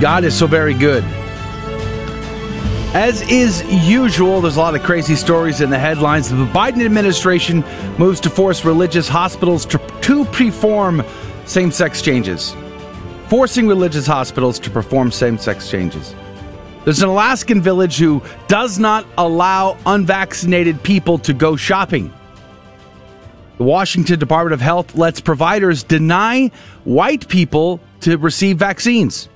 God is so very good. As is usual, there's a lot of crazy stories in the headlines. The Biden administration moves to force religious hospitals to, to perform same sex changes. Forcing religious hospitals to perform same sex changes. There's an Alaskan village who does not allow unvaccinated people to go shopping. The Washington Department of Health lets providers deny white people to receive vaccines.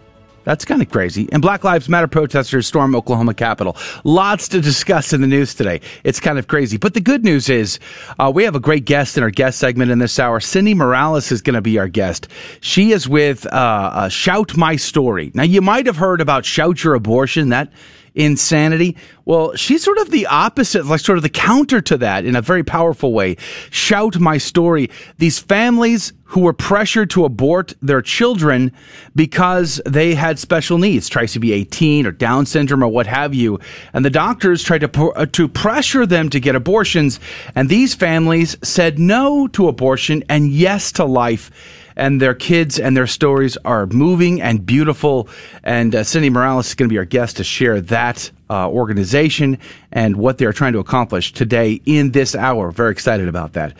That's kind of crazy. And Black Lives Matter protesters storm Oklahoma Capitol. Lots to discuss in the news today. It's kind of crazy. But the good news is uh, we have a great guest in our guest segment in this hour. Cindy Morales is going to be our guest. She is with uh, uh, Shout My Story. Now, you might have heard about Shout Your Abortion. That insanity. Well, she's sort of the opposite, like sort of the counter to that in a very powerful way. Shout my story. These families who were pressured to abort their children because they had special needs, trisomy 18 or Down syndrome or what have you. And the doctors tried to, uh, to pressure them to get abortions. And these families said no to abortion and yes to life and their kids and their stories are moving and beautiful. And uh, Cindy Morales is going to be our guest to share that uh, organization and what they're trying to accomplish today in this hour. Very excited about that.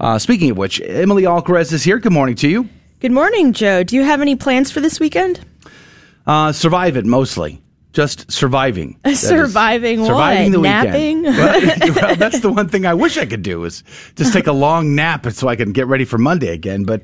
Uh, speaking of which, Emily Alcaraz is here. Good morning to you. Good morning, Joe. Do you have any plans for this weekend? Uh, survive it mostly just surviving. surviving what? Surviving the Napping? weekend. well, well, that's the one thing I wish I could do is just take a long nap so I can get ready for Monday again. But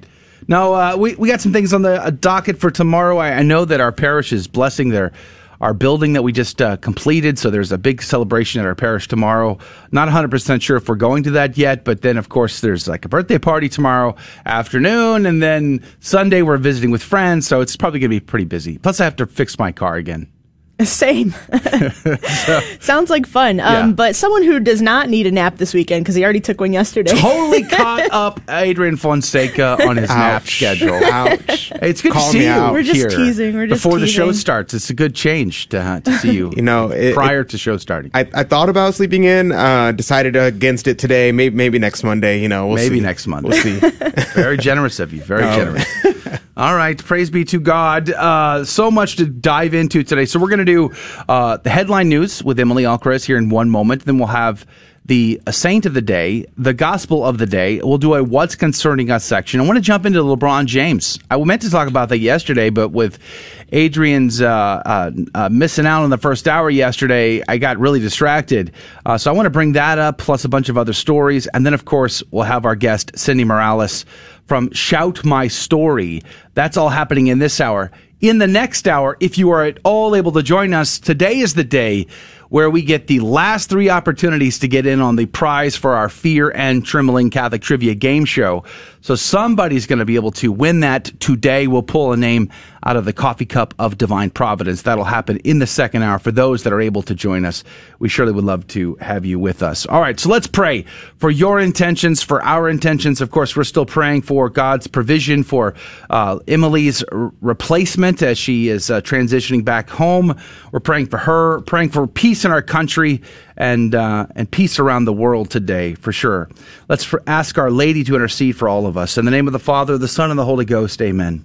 no, uh, we we got some things on the uh, docket for tomorrow. I, I, know that our parish is blessing their our building that we just uh, completed. So there's a big celebration at our parish tomorrow. Not 100 percent sure if we're going to that yet, but then of course there's like a birthday party tomorrow afternoon, and then Sunday we're visiting with friends. So it's probably going to be pretty busy. Plus I have to fix my car again. Same. so, Sounds like fun. Um, yeah. But someone who does not need a nap this weekend because he already took one yesterday. Totally caught up Adrian Fonseca on his Ouch. nap schedule. Ouch. It's good Call to see you. We're just teasing. We're just Before teasing. the show starts, it's a good change to, uh, to see you. you know, it, prior it, to show starting. I, I, thought about sleeping in, uh, decided against it today. Maybe, maybe next Monday. You know, we'll maybe see. next Monday. We'll see. Very generous of you. Very generous. All right. Praise be to God. Uh, so much to dive into today. So we're going to do. Uh, uh, the headline news with Emily Alcaraz here in one moment. Then we'll have the saint of the day, the gospel of the day. We'll do a what's concerning us section. I want to jump into LeBron James. I meant to talk about that yesterday, but with Adrian's uh, uh, uh, missing out on the first hour yesterday, I got really distracted. Uh, so I want to bring that up, plus a bunch of other stories, and then of course we'll have our guest Cindy Morales from Shout My Story. That's all happening in this hour in the next hour, if you are at all able to join us, today is the day where we get the last three opportunities to get in on the prize for our Fear and Trembling Catholic Trivia game show. So somebody's going to be able to win that today. We'll pull a name out of the coffee cup of divine providence. That'll happen in the second hour for those that are able to join us. We surely would love to have you with us. All right. So let's pray for your intentions, for our intentions. Of course, we're still praying for God's provision for uh, Emily's r- replacement as she is uh, transitioning back home. We're praying for her, praying for peace in our country and uh, and peace around the world today for sure. Let's ask Our Lady to intercede for all of us. In the name of the Father, the Son, and the Holy Ghost. Amen.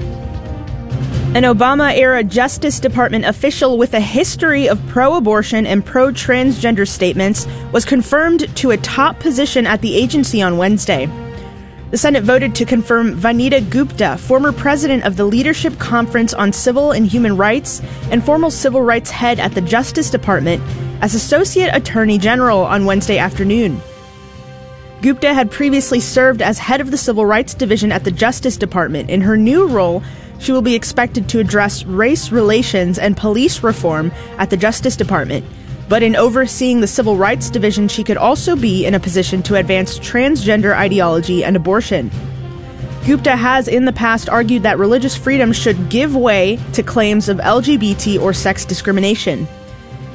An Obama era Justice Department official with a history of pro abortion and pro transgender statements was confirmed to a top position at the agency on Wednesday. The Senate voted to confirm Vanita Gupta, former president of the Leadership Conference on Civil and Human Rights and former civil rights head at the Justice Department, as Associate Attorney General on Wednesday afternoon. Gupta had previously served as head of the Civil Rights Division at the Justice Department. In her new role, she will be expected to address race relations and police reform at the Justice Department. But in overseeing the Civil Rights Division, she could also be in a position to advance transgender ideology and abortion. Gupta has in the past argued that religious freedom should give way to claims of LGBT or sex discrimination.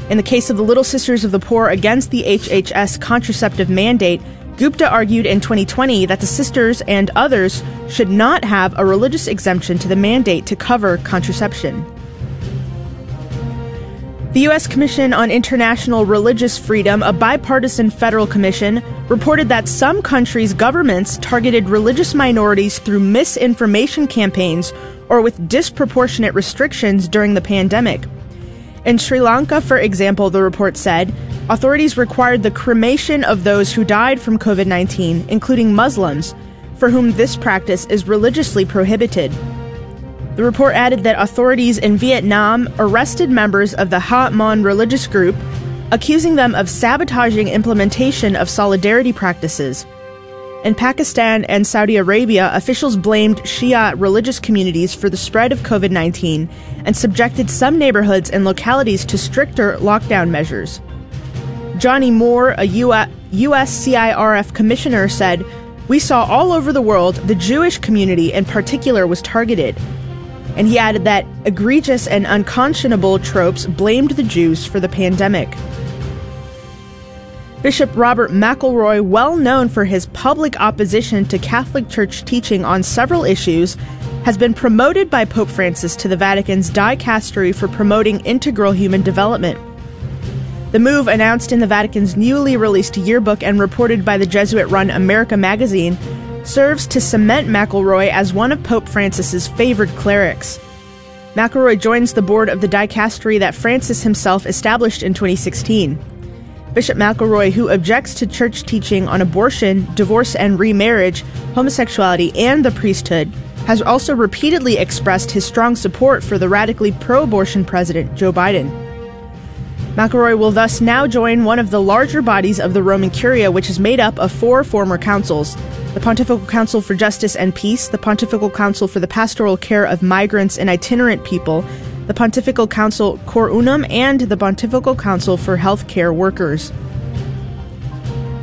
In the case of the Little Sisters of the Poor against the HHS contraceptive mandate, Gupta argued in 2020 that the sisters and others should not have a religious exemption to the mandate to cover contraception. The U.S. Commission on International Religious Freedom, a bipartisan federal commission, reported that some countries' governments targeted religious minorities through misinformation campaigns or with disproportionate restrictions during the pandemic. In Sri Lanka, for example, the report said, authorities required the cremation of those who died from COVID 19, including Muslims, for whom this practice is religiously prohibited. The report added that authorities in Vietnam arrested members of the Ha Mon religious group, accusing them of sabotaging implementation of solidarity practices. In Pakistan and Saudi Arabia, officials blamed Shia religious communities for the spread of COVID 19 and subjected some neighborhoods and localities to stricter lockdown measures. Johnny Moore, a U.S. USCIRF commissioner, said, We saw all over the world the Jewish community in particular was targeted. And he added that egregious and unconscionable tropes blamed the Jews for the pandemic. Bishop Robert McElroy, well known for his public opposition to Catholic Church teaching on several issues, has been promoted by Pope Francis to the Vatican's dicastery for promoting integral human development. The move, announced in the Vatican's newly released yearbook and reported by the Jesuit run America magazine, serves to cement McElroy as one of Pope Francis's favored clerics. McElroy joins the board of the dicastery that Francis himself established in 2016. Bishop McElroy, who objects to church teaching on abortion, divorce and remarriage, homosexuality, and the priesthood, has also repeatedly expressed his strong support for the radically pro abortion president, Joe Biden. McElroy will thus now join one of the larger bodies of the Roman Curia, which is made up of four former councils the Pontifical Council for Justice and Peace, the Pontifical Council for the Pastoral Care of Migrants and Itinerant People, the Pontifical Council Cor Unum, and the Pontifical Council for Healthcare Workers.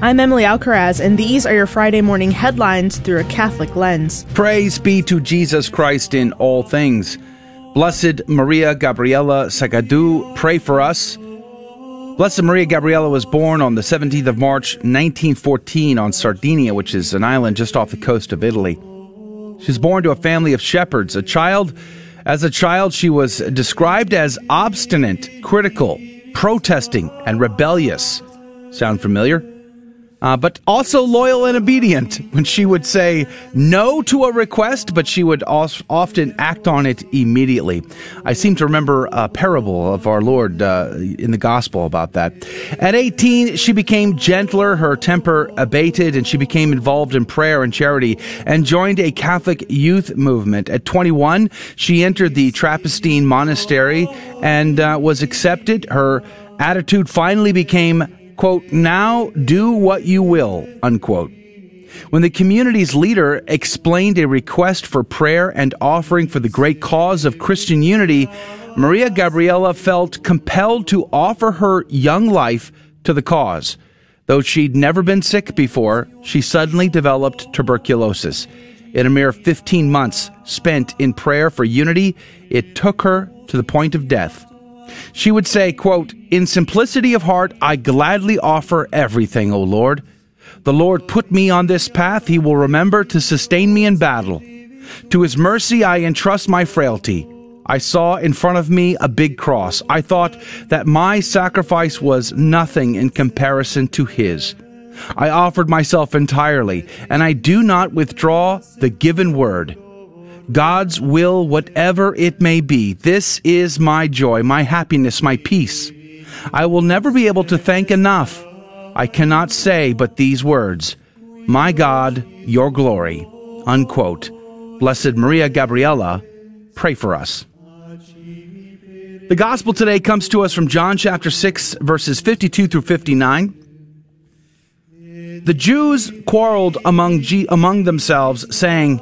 I'm Emily Alcaraz, and these are your Friday morning headlines through a Catholic lens. Praise be to Jesus Christ in all things. Blessed Maria Gabriela Sagheddu, pray for us. Blessed Maria Gabriela was born on the 17th of March, 1914, on Sardinia, which is an island just off the coast of Italy. She was born to a family of shepherds. A child, as a child, she was described as obstinate, critical, protesting, and rebellious. Sound familiar? Uh, but also loyal and obedient when she would say no to a request, but she would often act on it immediately. I seem to remember a parable of our Lord uh, in the gospel about that. At 18, she became gentler, her temper abated, and she became involved in prayer and charity and joined a Catholic youth movement. At 21, she entered the Trappistine Monastery and uh, was accepted. Her attitude finally became quote, now do what you will, unquote. When the community's leader explained a request for prayer and offering for the great cause of Christian unity, Maria Gabriela felt compelled to offer her young life to the cause. Though she'd never been sick before, she suddenly developed tuberculosis. In a mere 15 months spent in prayer for unity, it took her to the point of death. She would say, quote, In simplicity of heart, I gladly offer everything, O Lord. The Lord put me on this path. He will remember to sustain me in battle. To his mercy, I entrust my frailty. I saw in front of me a big cross. I thought that my sacrifice was nothing in comparison to his. I offered myself entirely, and I do not withdraw the given word. God's will, whatever it may be. This is my joy, my happiness, my peace. I will never be able to thank enough. I cannot say but these words my God, your glory. Unquote. Blessed Maria Gabriella, pray for us. The gospel today comes to us from John chapter 6, verses 52 through 59. The Jews quarreled among, G- among themselves, saying,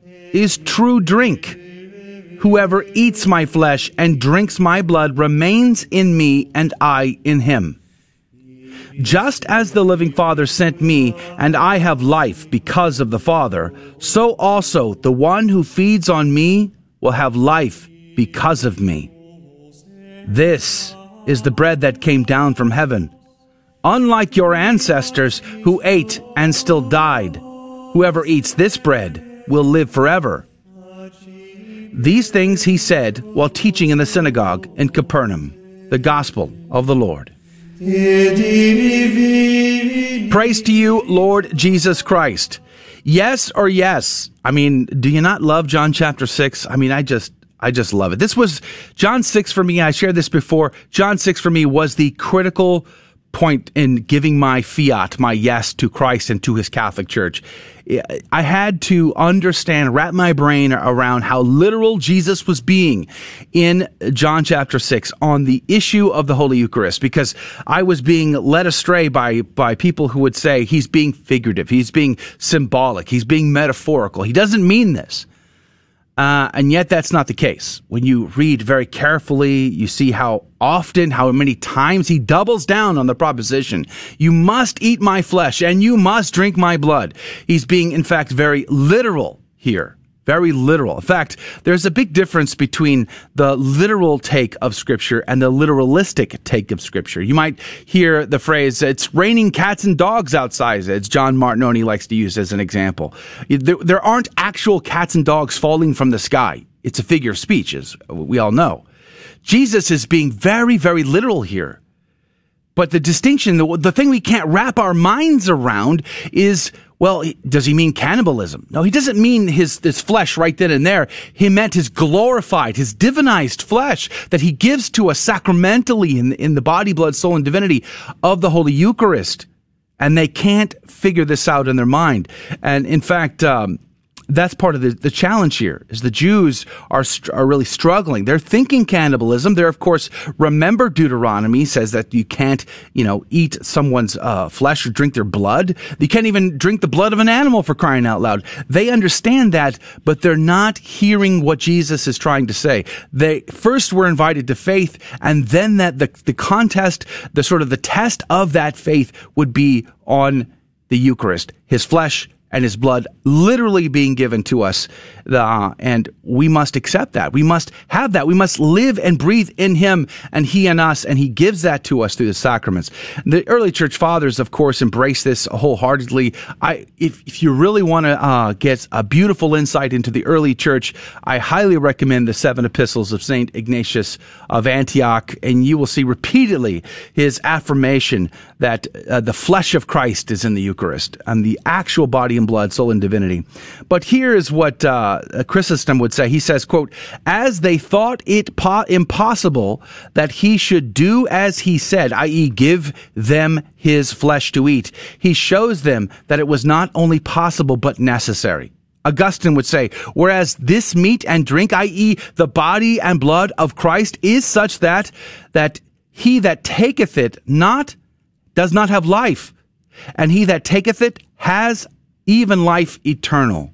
is true drink. Whoever eats my flesh and drinks my blood remains in me, and I in him. Just as the living Father sent me, and I have life because of the Father, so also the one who feeds on me will have life because of me. This is the bread that came down from heaven. Unlike your ancestors who ate and still died, whoever eats this bread will live forever. These things he said while teaching in the synagogue in Capernaum, the gospel of the Lord. Praise to you, Lord Jesus Christ. Yes or yes? I mean, do you not love John chapter 6? I mean, I just I just love it. This was John 6 for me. I shared this before. John 6 for me was the critical point in giving my fiat, my yes to Christ and to his Catholic Church. I had to understand, wrap my brain around how literal Jesus was being in John chapter 6 on the issue of the Holy Eucharist because I was being led astray by, by people who would say he's being figurative, he's being symbolic, he's being metaphorical. He doesn't mean this. Uh, and yet, that's not the case. When you read very carefully, you see how often, how many times he doubles down on the proposition you must eat my flesh and you must drink my blood. He's being, in fact, very literal here. Very literal. In fact, there's a big difference between the literal take of Scripture and the literalistic take of Scripture. You might hear the phrase, it's raining cats and dogs outside, as John Martignoni likes to use as an example. There, there aren't actual cats and dogs falling from the sky. It's a figure of speech, as we all know. Jesus is being very, very literal here. But the distinction, the, the thing we can't wrap our minds around is well, does he mean cannibalism? No, he doesn't mean his, his flesh right then and there. He meant his glorified, his divinized flesh that he gives to us sacramentally in, in the body, blood, soul, and divinity of the Holy Eucharist. And they can't figure this out in their mind. And in fact, um, that's part of the, the challenge here is the Jews are, are really struggling. They're thinking cannibalism. They're, of course, remember Deuteronomy says that you can't, you know, eat someone's uh, flesh or drink their blood. You can't even drink the blood of an animal for crying out loud. They understand that, but they're not hearing what Jesus is trying to say. They first were invited to faith and then that the, the contest, the sort of the test of that faith would be on the Eucharist, his flesh and his blood literally being given to us. Uh, and we must accept that. We must have that. We must live and breathe in him and he in us. And he gives that to us through the sacraments. The early church fathers, of course, embrace this wholeheartedly. I, if, if you really want to uh, get a beautiful insight into the early church, I highly recommend the seven epistles of St. Ignatius of Antioch. And you will see repeatedly his affirmation that uh, the flesh of Christ is in the Eucharist and the actual body and blood, soul, and divinity. But here is what uh, Chrysostom would say. He says, quote, as they thought it po- impossible that he should do as he said, i.e. give them his flesh to eat, he shows them that it was not only possible, but necessary. Augustine would say, whereas this meat and drink, i.e. the body and blood of Christ is such that, that he that taketh it not does not have life, and he that taketh it has even life eternal.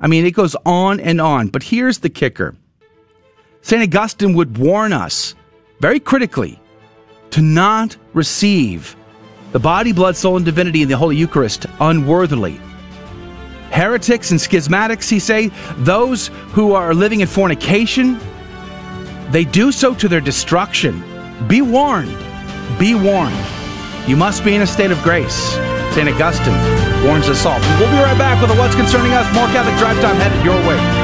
I mean, it goes on and on. But here's the kicker St. Augustine would warn us very critically to not receive the body, blood, soul, and divinity in the Holy Eucharist unworthily. Heretics and schismatics, he say, those who are living in fornication, they do so to their destruction. Be warned. Be warned. You must be in a state of grace. St. Augustine warns us all. We'll be right back with a What's Concerning Us. More Catholic Drive Time headed your way.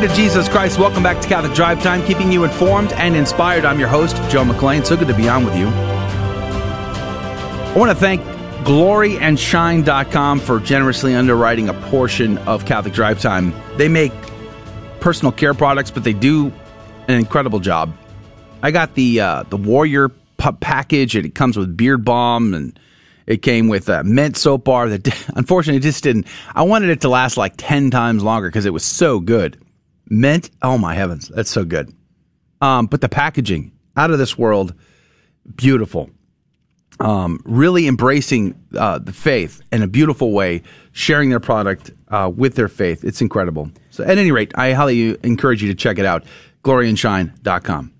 Be to Jesus Christ. Welcome back to Catholic Drive Time, keeping you informed and inspired. I'm your host, Joe McClain. So good to be on with you. I want to thank gloryandshine.com for generously underwriting a portion of Catholic Drive Time. They make personal care products, but they do an incredible job. I got the uh, the Warrior package, and it comes with beard balm and it came with a mint soap bar that unfortunately just didn't. I wanted it to last like 10 times longer because it was so good. Mint, oh my heavens, that's so good. Um, but the packaging, out of this world, beautiful. Um, really embracing uh, the faith in a beautiful way, sharing their product uh, with their faith. It's incredible. So, at any rate, I highly encourage you to check it out. Gloryandshine.com.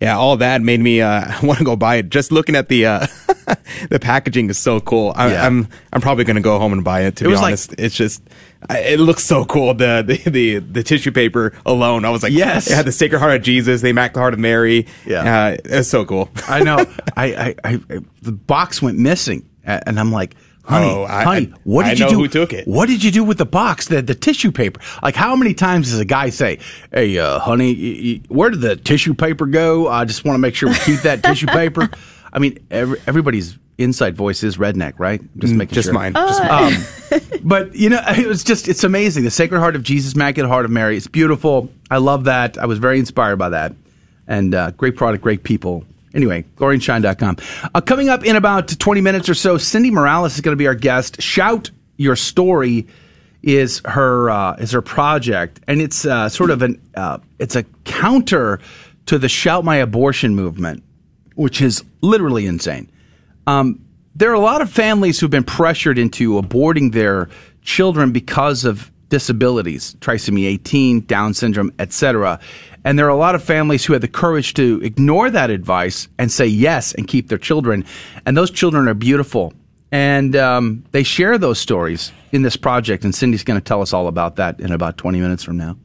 Yeah, all that made me uh, want to go buy it. Just looking at the uh, the packaging is so cool. I, Yeah. I'm I'm probably gonna go home and buy it. To be was like- honest, it's just I- it looks so cool. The, the the the tissue paper alone, I was like, Yes. It had the Sacred Heart of Jesus, They macked the Heart of Mary. Yeah. uh, it's so cool. I know. I, I, I, the box went missing, and I'm like, honey, Oh, I- honey, what I did you do? who took it. What did you do with the box, the the tissue paper? Like, how many times does a guy say, "Hey, uh, honey, y- y- where did the tissue paper go? I just want to make sure we keep that tissue paper." I mean, every, everybody's inside voice is redneck, right? Just making Mm, Just sure. mine. Just mine. But you know, it was just it's amazing. The Sacred Heart of Jesus, Immaculate Heart of Mary. It's beautiful. I love that. I was very inspired by that. And uh, great product, great people. Anyway, gloryandshine.com. Uh, coming up in about 20 minutes or so, Cindy Morales is going to be our guest. Shout Your Story is her uh, is her project, and it's uh, sort of an uh, it's a counter to the Shout My Abortion movement, which is literally insane. Um, there are a lot of families who've been pressured into aborting their children because of disabilities, trisomy 18, Down syndrome, etc. And there are a lot of families who had the courage to ignore that advice and say yes and keep their children. And those children are beautiful. And um, they share those stories in this project. And Cindy's going to tell us all about that in about 20 minutes from now.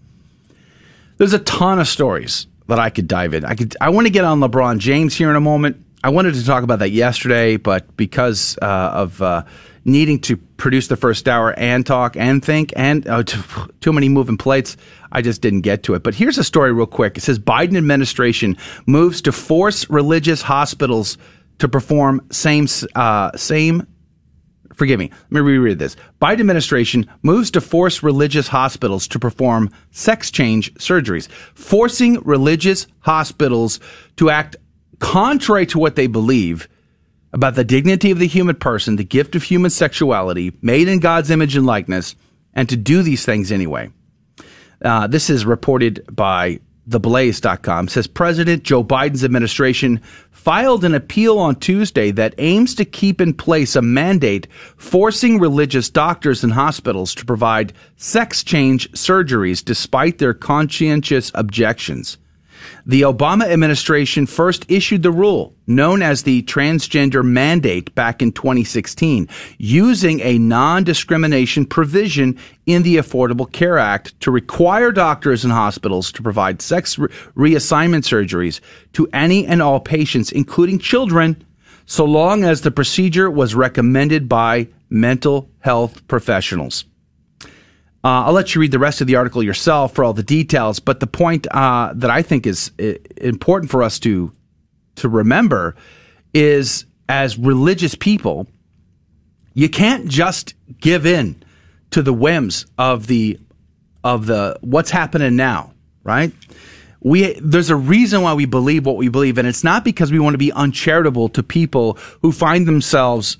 There's a ton of stories that I could dive in. I could. I want to get on LeBron James here in a moment. I wanted to talk about that yesterday, but because uh, of uh, needing to produce the first hour and talk and think and too, too many moving plates, I just didn't get to it. But here's a story real quick. It says Biden administration moves to force religious hospitals to perform same uh, same forgive me, let me reread this. Biden administration moves to force religious hospitals to perform sex change surgeries, forcing religious hospitals to act contrary to what they believe about the dignity of the human person, the gift of human sexuality, made in God's image and likeness, and to do these things anyway. Uh, this is reported by theblaze.com says President Joe Biden's administration filed an appeal on Tuesday that aims to keep in place a mandate forcing religious doctors and hospitals to provide sex change surgeries despite their conscientious objections. The Obama administration first issued the rule known as the transgender mandate back in 2016, using a non discrimination provision in the Affordable Care Act to require doctors and hospitals to provide sex re- reassignment surgeries to any and all patients, including children, so long as the procedure was recommended by mental health professionals. Uh, I'll let you read the rest of the article yourself for all the details. But the point uh, that I think is important for us to to remember is, as religious people, you can't just give in to the whims of the of the what's happening now, right? We there's a reason why we believe what we believe, and it's not because we want to be uncharitable to people who find themselves,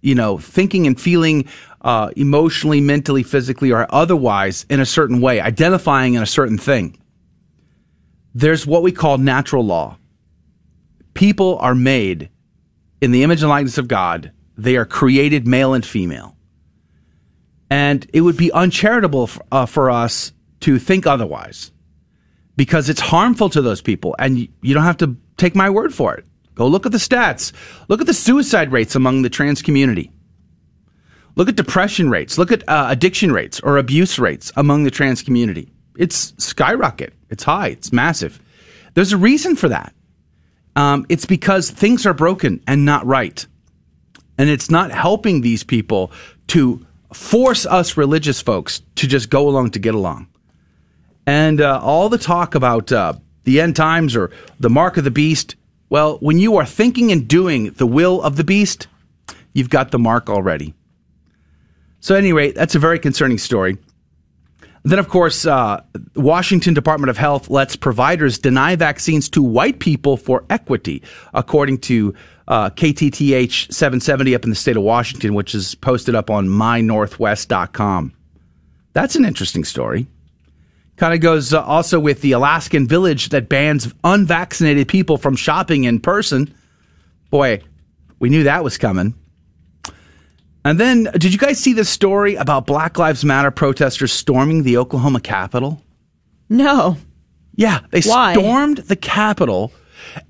you know, thinking and feeling uh, emotionally, mentally, physically, or otherwise in a certain way, identifying in a certain thing. There's what we call natural law. People are made in the image and likeness of God. They are created male and female. And it would be uncharitable for, uh, for us to think otherwise because it's harmful to those people. And you don't have to take my word for it. Go look at the stats. Look at the suicide rates among the trans community. Look at depression rates. Look at uh, addiction rates or abuse rates among the trans community. It's skyrocket. It's high. It's massive. There's a reason for that. Um, it's because things are broken and not right. And it's not helping these people to force us religious folks to just go along to get along. And uh, all the talk about uh, the end times or the mark of the beast, well, when you are thinking and doing the will of the beast, you've got the mark already. So, at any rate, that's a very concerning story. Then, of course, uh, Washington Department of Health lets providers deny vaccines to white people for equity, according to uh, KTTH 770 up in the state of Washington, which is posted up on mynorthwest.com. That's an interesting story. Kind of goes uh, also with the Alaskan village that bans unvaccinated people from shopping in person. Boy, we knew that was coming. And then, did you guys see the story about Black Lives Matter protesters storming the Oklahoma Capitol? No. Yeah, they Why? stormed the Capitol.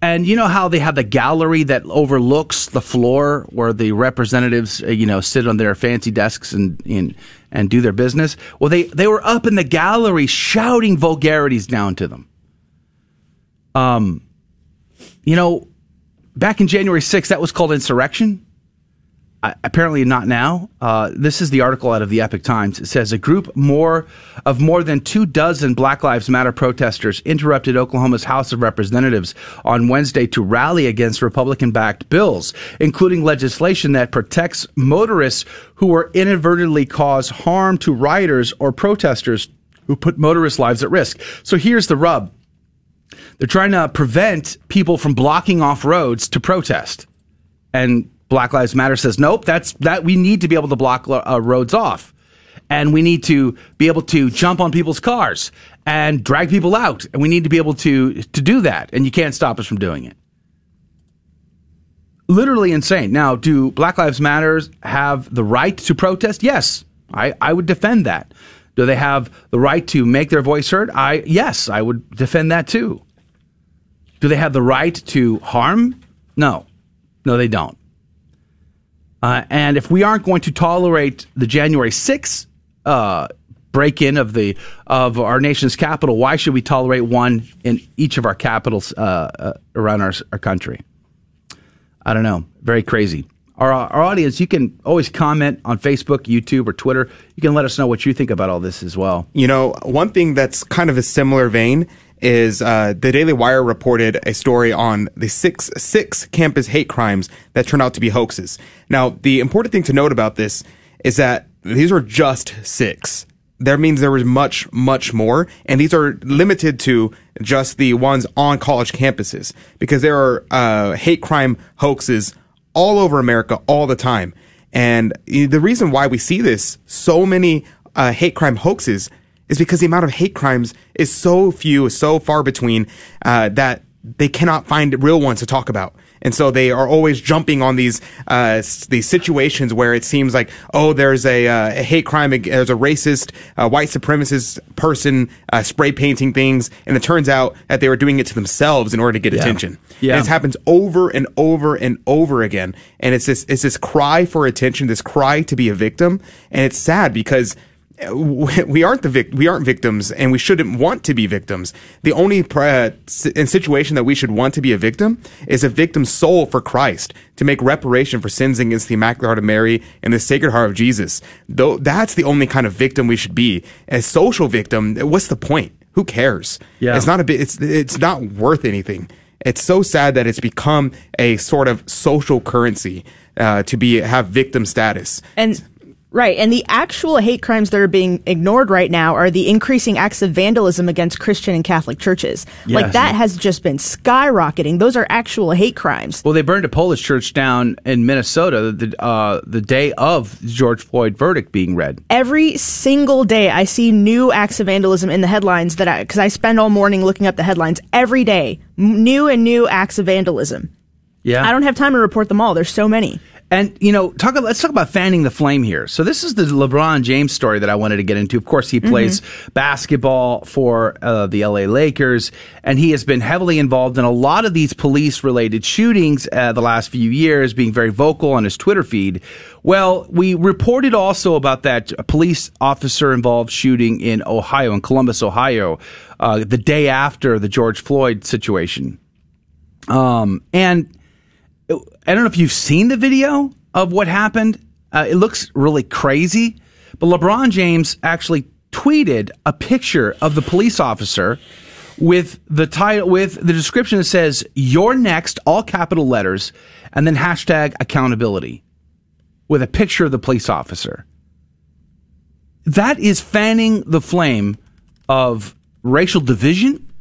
And you know how they have the gallery that overlooks the floor where the representatives, uh, you know, sit on their fancy desks and, and and do their business? Well, they they were up in the gallery shouting vulgarities down to them. Um, you know, back in January 6th, that was called insurrection apparently not now. Uh, this is the article out of the Epoch Times. It says a group more of more than two dozen Black Lives Matter protesters interrupted Oklahoma's House of Representatives on Wednesday to rally against Republican-backed bills, including legislation that protects motorists who were inadvertently cause harm to rioters or protesters who put motorists' lives at risk. So here's the rub. They're trying to prevent people from blocking off roads to protest. And Black Lives Matter says, nope, that's that we need to be able to block uh, roads off. And we need to be able to jump on people's cars and drag people out. And we need to be able to, to do that. And you can't stop us from doing it. Literally insane. Now, do Black Lives Matters have the right to protest? Yes. I, I would defend that. Do they have the right to make their voice heard? I yes, I would defend that too. Do they have the right to harm? No. No, they don't. Uh, and if we aren't going to tolerate the January 6th uh, break in of the of our nation's capital, why should we tolerate one in each of our capitals uh, uh around our, our country? I don't know. Very crazy. Our, our audience, you can always comment on Facebook, YouTube, or Twitter. You can let us know what you think about all this as well. You know, one thing that's kind of a similar vein is uh, the Daily Wire reported a story on the six six campus hate crimes that turned out to be hoaxes. Now, the important thing to note about this is that these are just six. That means there was much, much more, and these are limited to just the ones on college campuses because there are uh, hate crime hoaxes all over America all the time. And the reason why we see this so many uh, hate crime hoaxes is because the amount of hate crimes is so few, so far between uh, that they cannot find real ones to talk about. And so they are always jumping on these uh, these situations where it seems like, oh, there's a, uh, a hate crime, there's a racist, uh, white supremacist person uh, spray painting things, and it turns out that they were doing it to themselves in order to get attention. Yeah. And it's happens over and over and over again. And it's this it's this cry for attention, this cry to be a victim, and it's sad because we aren't the vic- we aren't victims and we shouldn't want to be victims. The only uh, si- in situation that we should want to be a victim is a victim's soul for Christ to make reparation for sins against the Immaculate Heart of Mary and the Sacred Heart of Jesus. Though that's the only kind of victim we should be. A social victim, what's the point? Who cares? Yeah. It's not a bit it's it's not worth anything. It's so sad that it's become a sort of social currency uh, to be have victim status. And right, and the actual hate crimes that are being ignored right now are the increasing acts of vandalism against Christian and Catholic churches. Like that has just been skyrocketing. Those are actual hate crimes. Well, they burned a Polish church down in Minnesota the uh, the day of the George Floyd verdict being read. Every single day, I see new acts of vandalism in the headlines that I, because I spend all morning looking up the headlines every day, m- new and new acts of vandalism. Yeah, I don't have time to report them all. There's so many. And you know, talk. Let's talk about fanning the flame here. So this is the LeBron James story that I wanted to get into. Of course, he plays basketball for uh, the LA Lakers, and he has been heavily involved in a lot of these police-related shootings uh, the last few years, being very vocal on his Twitter feed. Well, we reported also about that police officer involved shooting in Ohio, in Columbus, Ohio, uh, the day after the George Floyd situation. Um, and I don't know if you've seen the video of what happened. Uh, it looks really crazy, but LeBron James actually tweeted a picture of the police officer with the title with the description that says "You're next," all capital letters, and then hashtag accountability with a picture of the police officer. That is fanning the flame of racial division,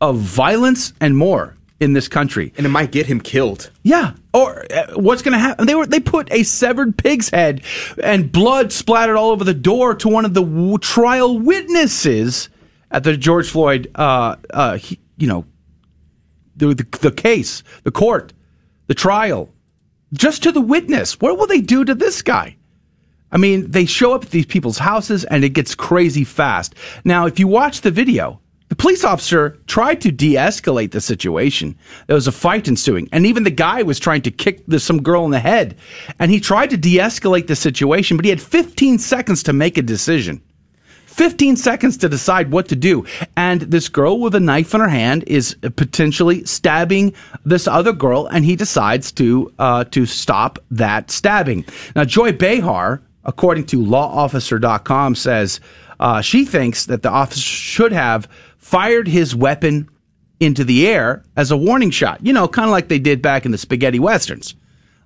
of violence, and more in this country. And it might get him killed. Yeah. Or uh, what's going to happen? They were they put a severed pig's head and blood splattered all over the door to one of the w- trial witnesses at the George Floyd, uh, uh, he, you know, the, the the case, the court, the trial, just to the witness. What will they do to this guy? I mean, they show up at these people's houses and it gets crazy fast. Now, if you watch the video, the police officer tried to de escalate the situation. There was a fight ensuing, and even the guy was trying to kick the, some girl in the head. And he tried to de escalate the situation, but he had 15 seconds to make a decision. 15 seconds to decide what to do. And this girl with a knife in her hand is potentially stabbing this other girl, and he decides to uh, to stop that stabbing. Now, Joy Behar, according to lawofficer.com, says uh, she thinks that the officer should have fired his weapon into the air as a warning shot. You know, kind of like they did back in the spaghetti westerns.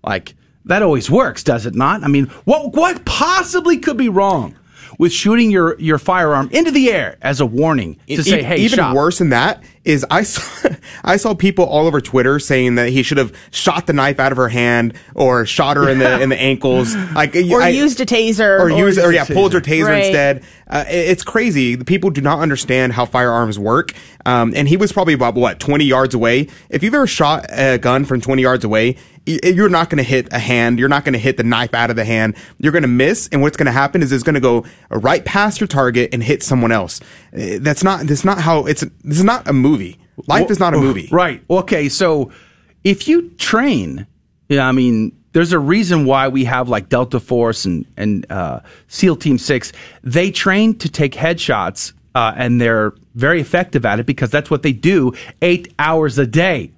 Like that always works, does it not? I mean, what what possibly could be wrong with shooting your your firearm into the air as a warning to say, E- "Hey, even shop." worse than that is I saw I saw people all over Twitter saying that he should have shot the knife out of her hand or shot her in the in the ankles, like Or I- used a taser. or use or yeah, pulled her taser Right. instead. Uh, it's crazy. The People do not understand how firearms work. Um, and he was probably about what twenty yards away. If you've ever shot a gun from twenty yards away, you're not going to hit a hand. You're not going to hit the knife out of the hand. You're going to miss, and what's going to happen is it's going to go right past your target and hit someone else. Uh, That's not. That's not how it's. This is not a movie. Life is not a movie. Right. Okay. So if you train, yeah, I mean, there's a reason why we have like Delta Force and and uh, SEAL Team Six. They train to take headshots, uh, and they're very effective at it because that's what they do eight hours a day.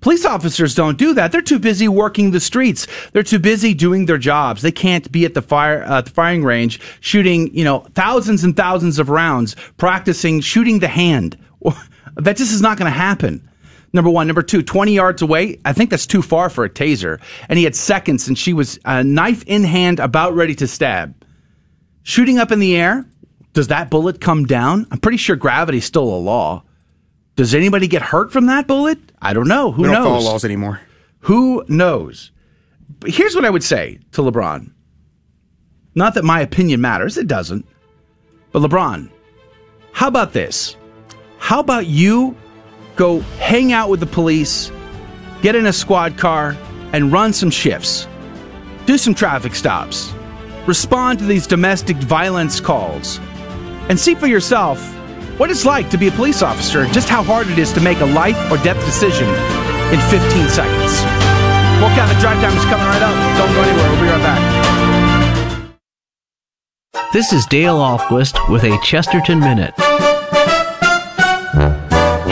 Police officers don't do that. They're too busy working the streets. They're too busy doing their jobs. They can't be at the fire uh, the firing range shooting, you know, thousands and thousands of rounds, practicing shooting the hand. That just is not going to happen. Number one. Number two, 20 yards away, I think that's too far for a taser. And he had seconds, and she was uh, knife in hand, about ready to stab. Shooting up in the air, does that bullet come down? I'm pretty sure gravity's still a law. Does anybody get hurt from that bullet? I don't know. Who We don't knows? follow laws anymore. Who knows? But here's what I would say to LeBron. Not that my opinion matters, it doesn't. But LeBron, how about this? How about you go hang out with the police get in a squad car, and run some shifts. Do some traffic stops. Respond to these domestic violence calls. And see for yourself what it's like to be a police officer and just how hard it is to make a life or death decision in 15 seconds. More Catholic Drive Time is coming right up. Don't go anywhere. We'll be right back. This is Dale Ahlquist with a Chesterton Minute.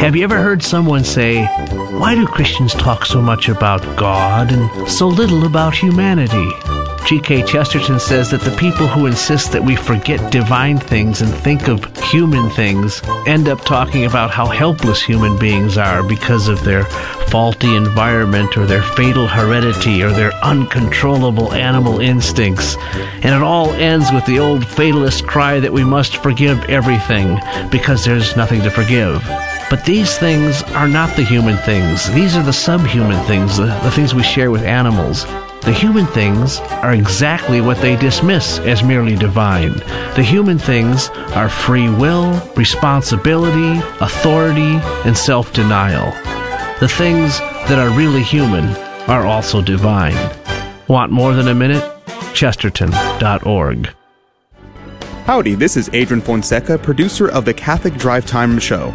Have you ever heard someone say, Why do Christians talk so much about God and so little about humanity? G.K. Chesterton says that the people who insist that we forget divine things and think of human things end up talking about how helpless human beings are because of their faulty environment or their fatal heredity or their uncontrollable animal instincts. And it all ends with the old fatalist cry that we must forgive everything because there's nothing to forgive. But these things are not the human things. These are the subhuman things, the, the things we share with animals. The human things are exactly what they dismiss as merely divine. The human things are free will, responsibility, authority, and self denial. The things that are really human are also divine. Want more than a minute? Chesterton.org. Howdy, this is Adrian Fonseca, producer of the Catholic Drive Time Show.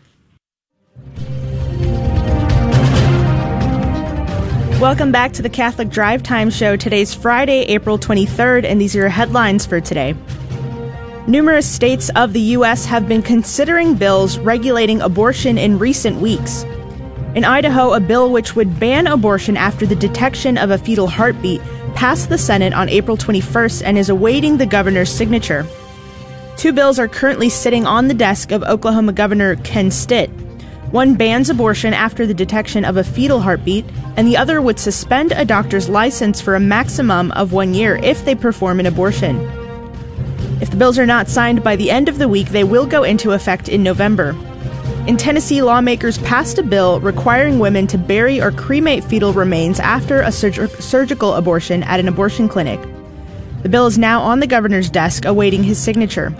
Welcome back to the Catholic Drive Time Show. Today's Friday, April 23rd, and these are your headlines for today. Numerous states of the U.S. have been considering bills regulating abortion in recent weeks. In Idaho, a bill which would ban abortion after the detection of a fetal heartbeat passed the Senate on April 21st and is awaiting the governor's signature. Two bills are currently sitting on the desk of Oklahoma Governor Ken Stitt. One bans abortion after the detection of a fetal heartbeat, and the other would suspend a doctor's license for a maximum of one year if they perform an abortion. If the bills are not signed by the end of the week, they will go into effect in November. In Tennessee, lawmakers passed a bill requiring women to bury or cremate fetal remains after a surg- surgical abortion at an abortion clinic. The bill is now on the governor's desk awaiting his signature.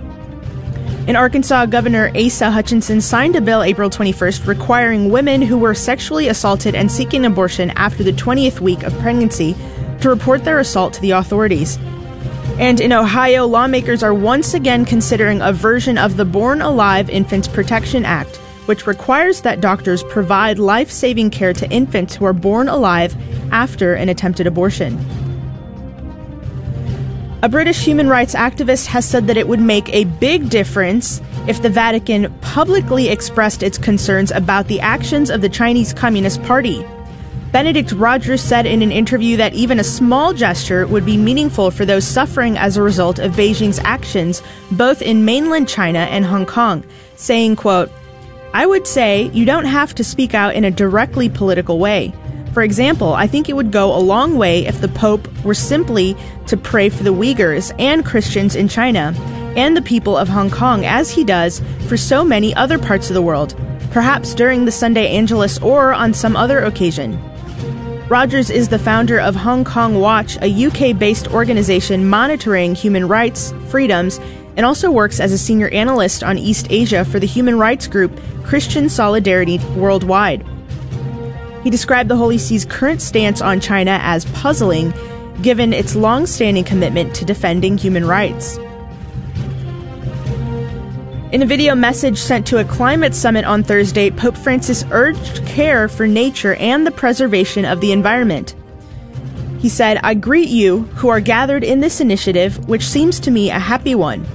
In Arkansas, Governor Asa Hutchinson signed a bill April 21st requiring women who were sexually assaulted and seeking abortion after the 20th week of pregnancy to report their assault to the authorities. And in Ohio, lawmakers are once again considering a version of the Born Alive Infants Protection Act, which requires that doctors provide life saving care to infants who are born alive after an attempted abortion. A British human rights activist has said that it would make a big difference if the Vatican publicly expressed its concerns about the actions of the Chinese Communist Party. Benedict Rogers said in an interview that even a small gesture would be meaningful for those suffering as a result of Beijing's actions both in mainland China and Hong Kong, saying, quote, I would say you don't have to speak out in a directly political way. For example, I think it would go a long way if the Pope were simply to pray for the Uyghurs and Christians in China and the people of Hong Kong, as he does for so many other parts of the world, perhaps during the Sunday Angelus or on some other occasion. Rogers is the founder of Hong Kong Watch, a UK based organization monitoring human rights, freedoms, and also works as a senior analyst on East Asia for the human rights group Christian Solidarity Worldwide. He described the Holy See's current stance on China as puzzling, given its long standing commitment to defending human rights. In a video message sent to a climate summit on Thursday, Pope Francis urged care for nature and the preservation of the environment. He said, I greet you who are gathered in this initiative, which seems to me a happy one.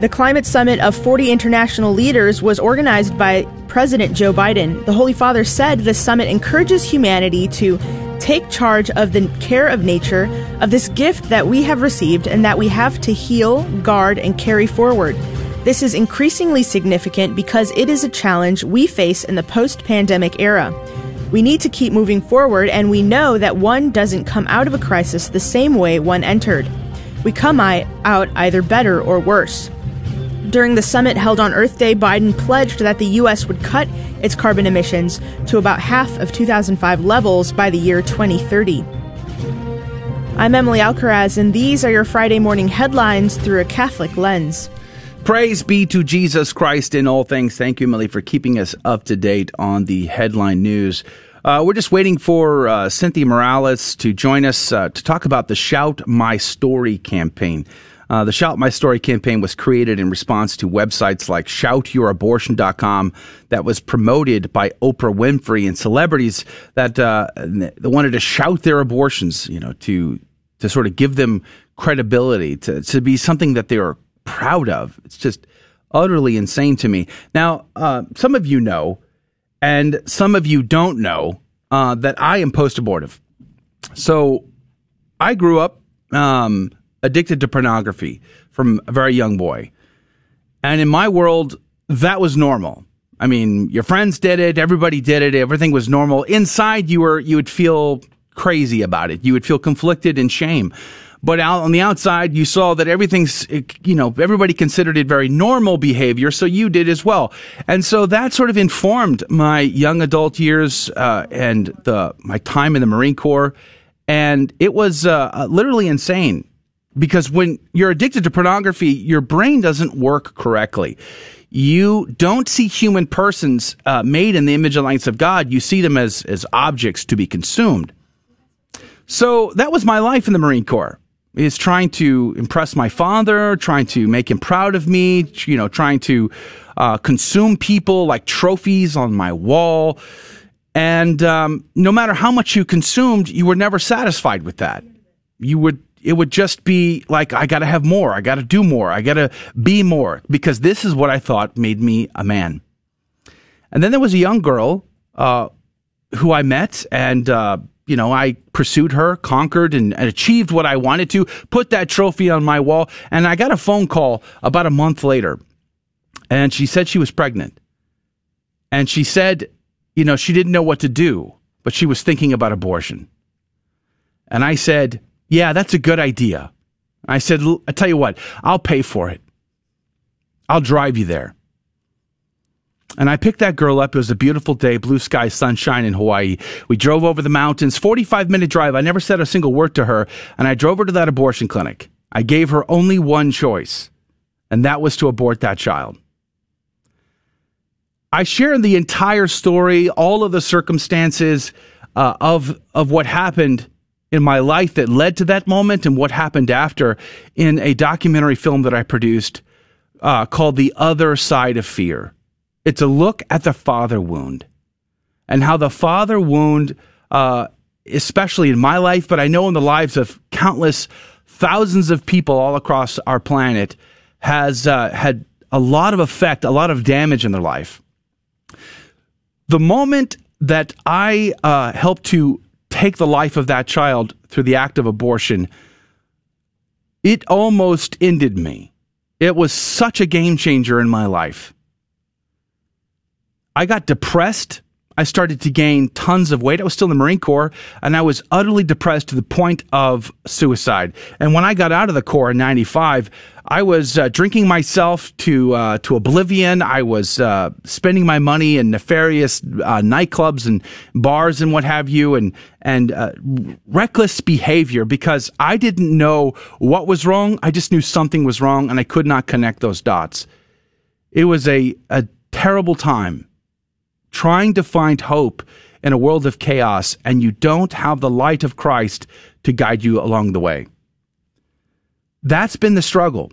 The climate summit of 40 international leaders was organized by President Joe Biden. The Holy Father said the summit encourages humanity to take charge of the care of nature, of this gift that we have received and that we have to heal, guard, and carry forward. This is increasingly significant because it is a challenge we face in the post pandemic era. We need to keep moving forward, and we know that one doesn't come out of a crisis the same way one entered. We come out either better or worse. During the summit held on Earth Day, Biden pledged that the U.S. would cut its carbon emissions to about half of 2005 levels by the year 2030. I'm Emily Alcaraz, and these are your Friday morning headlines through a Catholic lens. Praise be to Jesus Christ in all things. Thank you, Emily, for keeping us up to date on the headline news. Uh, we're just waiting for uh, Cynthia Morales to join us uh, to talk about the Shout My Story campaign. Uh, the Shout My Story campaign was created in response to websites like shoutyourabortion.com that was promoted by Oprah Winfrey and celebrities that uh, wanted to shout their abortions, you know, to to sort of give them credibility, to, to be something that they are proud of. It's just utterly insane to me. Now, uh, some of you know, and some of you don't know, uh, that I am post abortive. So I grew up um, addicted to pornography from a very young boy. And in my world, that was normal. I mean, your friends did it, everybody did it, everything was normal. Inside, you were you would feel crazy about it. You would feel conflicted and shame. But out on the outside, you saw that everything's, you know, everybody considered it very normal behavior, so you did as well. And so that sort of informed my young adult years uh, and the my time in the Marine Corps. And it was uh, literally insane because when you're addicted to pornography, your brain doesn't work correctly. You don't see human persons uh, made in the image and likeness of God. You see them as as objects to be consumed. So that was my life in the Marine Corps is trying to impress my father, trying to make him proud of me, you know, trying to uh, consume people like trophies on my wall. And um, no matter how much you consumed, you were never satisfied with that. You would it would just be like I got to have more, I got to do more, I got to be more because this is what I thought made me a man. And then there was a young girl uh, who I met, and uh, you know, I pursued her, conquered, and, and, achieved what I wanted to, put that trophy on my wall. And I got a phone call about a month later, and she said she was pregnant. And she said, you know, she didn't know what to do, but she was thinking about abortion. And I said, yeah, that's a good idea. I said, I tell you what, I'll pay for it. I'll drive you there. And I picked that girl up. It was a beautiful day, blue sky, sunshine in Hawaii. We drove over the mountains, 45 minute drive. I never said a single word to her. And I drove her to that abortion clinic. I gave her only one choice, and that was to abort that child. I share the entire story, all of the circumstances uh, of, of what happened in my life that led to that moment and what happened after in a documentary film that I produced uh, called The Other Side of Fear. It's a look at the father wound and how the father wound, uh, especially in my life, but I know in the lives of countless thousands of people all across our planet, has uh, had a lot of effect, a lot of damage in their life. The moment that I uh, helped to take the life of that child through the act of abortion, it almost ended me. It was such a game changer in my life. I got depressed. I started to gain tons of weight. I was still in the Marine Corps and I was utterly depressed to the point of suicide. And when I got out of the Corps in 95, I was uh, drinking myself to uh, to oblivion. I was uh, spending my money in nefarious uh, nightclubs and bars and what have you, and and uh, reckless behavior because I didn't know what was wrong. I just knew something was wrong, and I could not connect those dots. It was a a terrible time trying to find hope in a world of chaos, and you don't have the light of Christ to guide you along the way. That's been the struggle.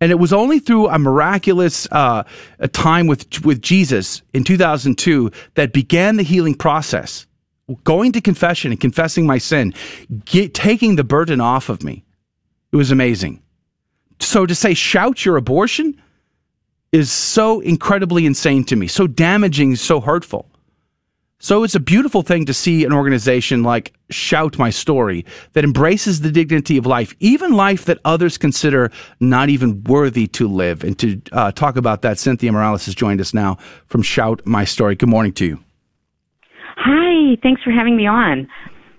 And it was only through a miraculous uh, a time with, with Jesus in 2002 that began the healing process. Going to confession and confessing my sin, get, taking the burden off of me. It was amazing. So to say, shout your abortion, is so incredibly insane to me, so damaging, so hurtful. So it's a beautiful thing to see an organization like Shout My Story that embraces the dignity of life, even life that others consider not even worthy to live. And to uh, talk about that, Cynthia Morales has joined us now from Shout My Story. Good morning to you. Hi, thanks for having me on.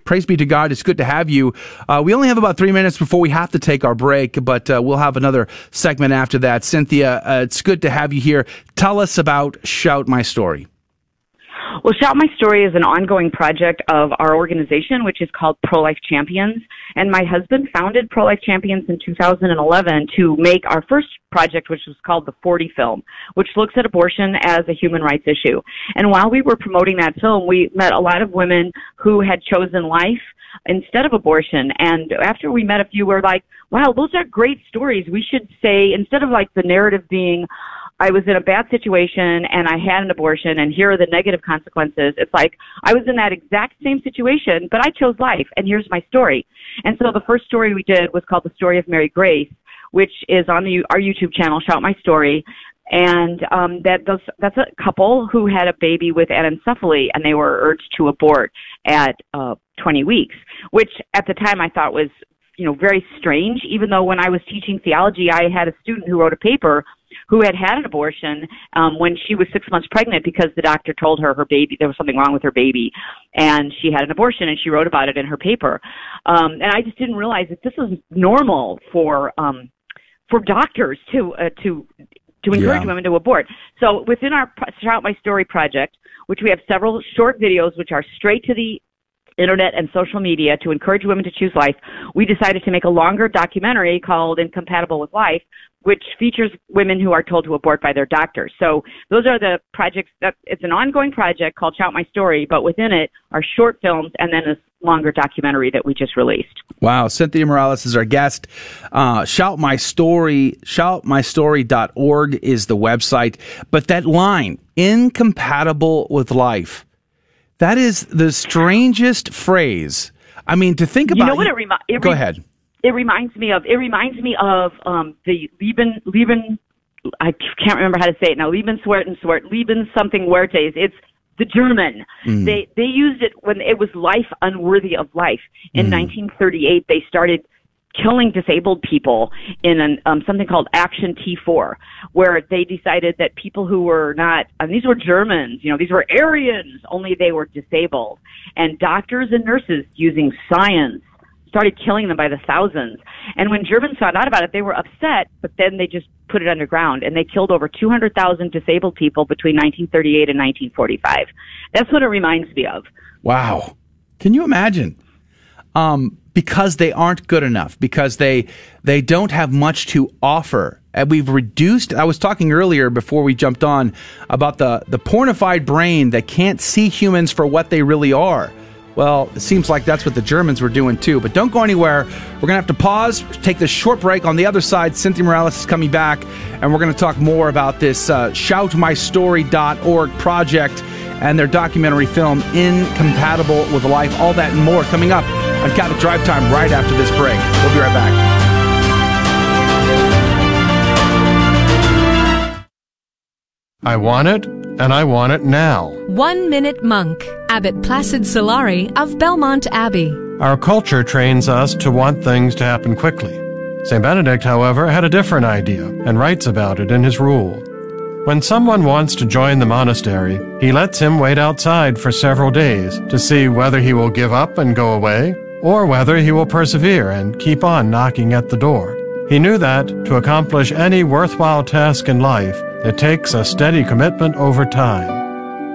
Praise be to God. It's good to have you. Uh, we only have about three minutes before we have to take our break, but uh, we'll have another segment after that. Cynthia, uh, it's good to have you here. Tell us about Shout My Story. Well, Shout My Story is an ongoing project of our organization, which is called Pro Life Champions. And my husband founded Pro Life Champions in 2011 to make our first project, which was called the 40 film, which looks at abortion as a human rights issue. And while we were promoting that film, we met a lot of women who had chosen life instead of abortion. And after we met a few, we we're like, wow, those are great stories. We should say, instead of like the narrative being, I was in a bad situation and I had an abortion and here are the negative consequences. It's like I was in that exact same situation, but I chose life and here's my story. And so the first story we did was called The Story of Mary Grace, which is on the, our YouTube channel, Shout My Story. And um, that those, that's a couple who had a baby with anencephaly and they were urged to abort at uh, 20 weeks, which at the time I thought was you know very strange even though when i was teaching theology i had a student who wrote a paper who had had an abortion um, when she was six months pregnant because the doctor told her her baby there was something wrong with her baby, and she had an abortion, and she wrote about it in her paper. Um, and I just didn't realize that this is normal for um, for doctors to uh, to to encourage yeah. women to abort. So within our Shout My Story project, which we have several short videos which are straight to the internet and social media to encourage women to choose life, we decided to make a longer documentary called Incompatible with Life, which features women who are told to abort by their doctors. So those are the projects that it's an ongoing project called Shout My Story, but within it are short films and then a longer documentary that we just released. Wow, Cynthia Morales is our guest. Uh, Shout My Story, shoutmystory.org is the website. But that line, incompatible with life, that is the strangest phrase. I mean, to think about. You know what it, remi- it Go ahead it reminds me of it reminds me of um the Lieben Lieben I can't remember how to say it now Lebenswerten Swert Lieben something Wertes it's the German mm. they they used it when it was life unworthy of life in mm. 1938 they started killing disabled people in an, um, something called Action T4, where they decided that people who were not, and these were Germans, you know, these were Aryans, only they were disabled. And doctors and nurses using science started killing them by the thousands. And when Germans found out about it, they were upset, but then they just put it underground and they killed over 200,000 disabled people between 1938 and 1945. That's what it reminds me of. Wow. Can you imagine? Um, because they aren't good enough, because they they don't have much to offer. And we've reduced. I was talking earlier before we jumped on about the the pornified brain that can't see humans for what they really are. Well, it seems like that's what the Germans were doing too. But don't go anywhere. We're going to have to pause, take this short break. On the other side, Cynthia Morales is coming back, and we're going to talk more about this uh, shoutmystory.org project and their documentary film, Incompatible with Life. All that and more coming up on Catholic Drive Time right after this break. We'll be right back. I want it, and I want it now. One Minute Monk, Abbot Placid Solari of Belmont Abbey. Our culture trains us to want things to happen quickly. St. Benedict, however, had a different idea and writes about it in his rule. When someone wants to join the monastery, he lets him wait outside for several days to see whether he will give up and go away, or whether he will persevere and keep on knocking at the door. He knew that, to accomplish any worthwhile task in life, it takes a steady commitment over time.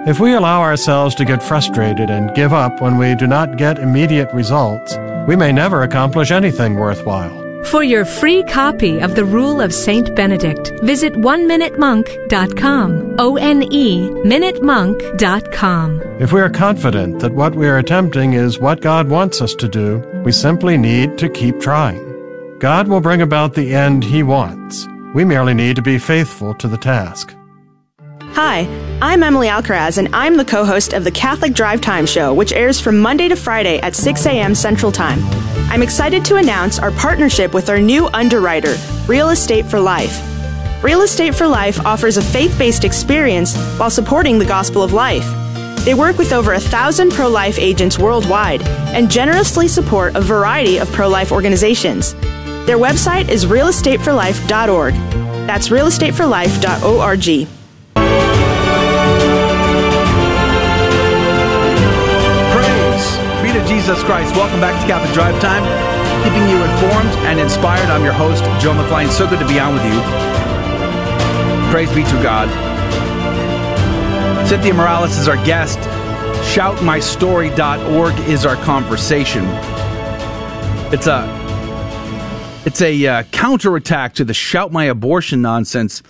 If we allow ourselves to get frustrated and give up when we do not get immediate results, we may never accomplish anything worthwhile. For your free copy of the Rule of Saint Benedict, visit oneminutemonk.com. O N E minutemonk.com. If we are confident that what we are attempting is what God wants us to do, we simply need to keep trying. God will bring about the end He wants. We merely need to be faithful to the task. Hi, I'm Emily Alcaraz, and I'm the co host of the Catholic Drive Time Show, which airs from Monday to Friday at 6 a.m. Central Time. I'm excited to announce our partnership with our new underwriter, Real Estate for Life. Real Estate for Life offers a faith based experience while supporting the gospel of life. They work with over a thousand pro life agents worldwide and generously support a variety of pro life organizations. Their website is realestateforlife.org. That's realestateforlife.org. Praise be to Jesus Christ. Welcome back to Catholic Drive Time, keeping you informed and inspired. I'm your host, Joe McClain. So good to be on with you. Praise be to God. Cynthia Morales is our guest. Shoutmystory.org is our conversation. It's a it's a uh, counterattack to the shout my abortion nonsense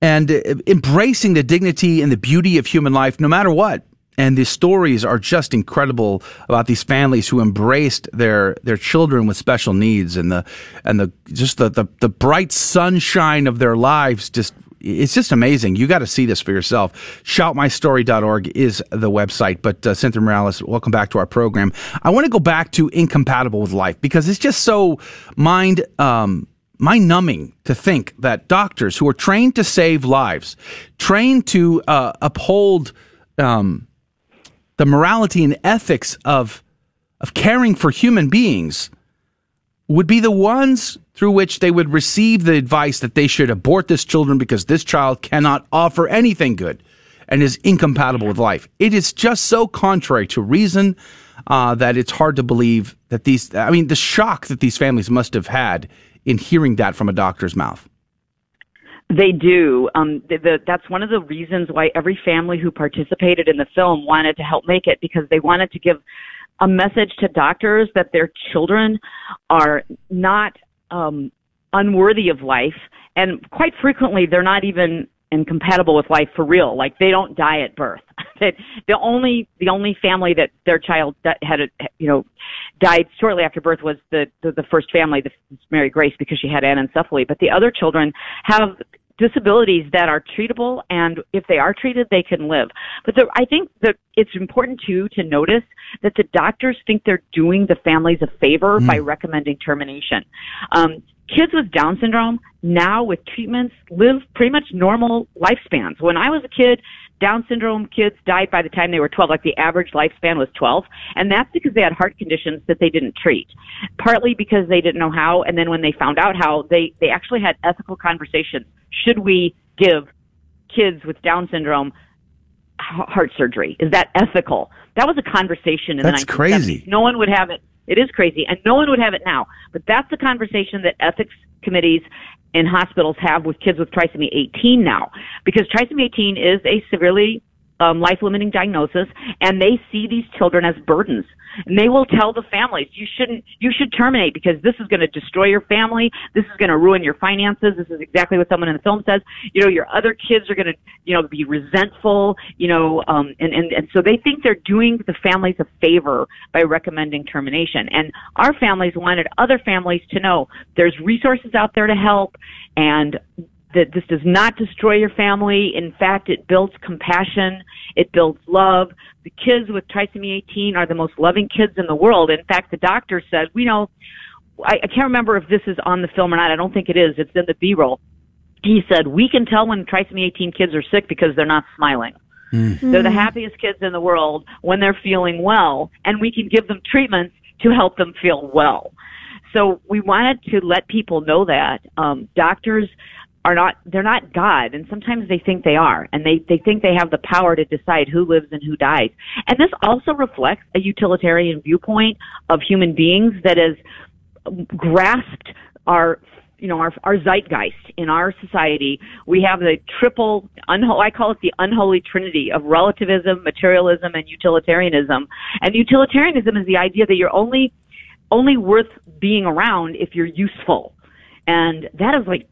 and uh, embracing the dignity and the beauty of human life no matter what. And the stories are just incredible about these families who embraced their their children with special needs and the and the just the the, the bright sunshine of their lives just it's just amazing. You got to see this for yourself. Shoutmystory.org is the website. But uh, Cynthia Morales, welcome back to our program. I want to go back to incompatible with life because it's just so mind um, mind numbing to think that doctors who are trained to save lives, trained to uh, uphold um, the morality and ethics of of caring for human beings, would be the ones through which they would receive the advice that they should abort this children because this child cannot offer anything good and is incompatible with life. It is just so contrary to reason uh, that it's hard to believe that these, I mean, the shock that these families must have had in hearing that from a doctor's mouth. They do. Um, the, the, that's one of the reasons why every family who participated in the film wanted to help make it because they wanted to give a message to doctors that their children are not um, unworthy of life, and quite frequently they're not even incompatible with life for real. Like they don't die at birth. the only the only family that their child had you know died shortly after birth was the the, the first family, the Mary Grace, because she had anencephaly. But the other children have disabilities that are treatable and if they are treated they can live. But the, i think that it's important too to notice that the doctors think they're doing the families a favor mm. by recommending termination. Um, kids with down syndrome now with treatments live pretty much normal lifespans. When i was a kid down syndrome kids died by the time they were 12, like the average lifespan was 12. And that's because they had heart conditions that they didn't treat. Partly because they didn't know how, and then when they found out how, they, they actually had ethical conversations. Should we give kids with Down syndrome heart surgery? Is that ethical? That was a conversation in that's the 1970s. crazy. No one would have it. It is crazy, and no one would have it now. But that's the conversation that ethics committees in hospitals have with kids with trisomy 18 now, because trisomy 18 is a severely um, life limiting diagnosis, and they see these children as burdens. And they will tell the families, you shouldn't, you should terminate because this is going to destroy your family. This is going to ruin your finances. This is exactly what someone in the film says. You know, your other kids are going to, you know, be resentful, you know, um, and, and, and so they think they're doing the families a favor by recommending termination. And our families wanted other families to know there's resources out there to help and that this does not destroy your family. In fact, it builds compassion. It builds love. The kids with trisomy 18 are the most loving kids in the world. In fact, the doctor said, we know, I, I can't remember if this is on the film or not. I don't think it is. It's in the B-roll. He said, we can tell when trisomy 18 kids are sick because they're not smiling. Mm. They're the happiest kids in the world when they're feeling well, and we can give them treatments to help them feel well. So we wanted to let people know that um, doctors are not they're not God and sometimes they think they are and they, they think they have the power to decide who lives and who dies. And this also reflects a utilitarian viewpoint of human beings that has grasped our you know our our zeitgeist in our society. We have the triple unho- I call it the unholy trinity of relativism materialism and utilitarianism. And utilitarianism is the idea that you're only only worth being around if you're useful. And that is like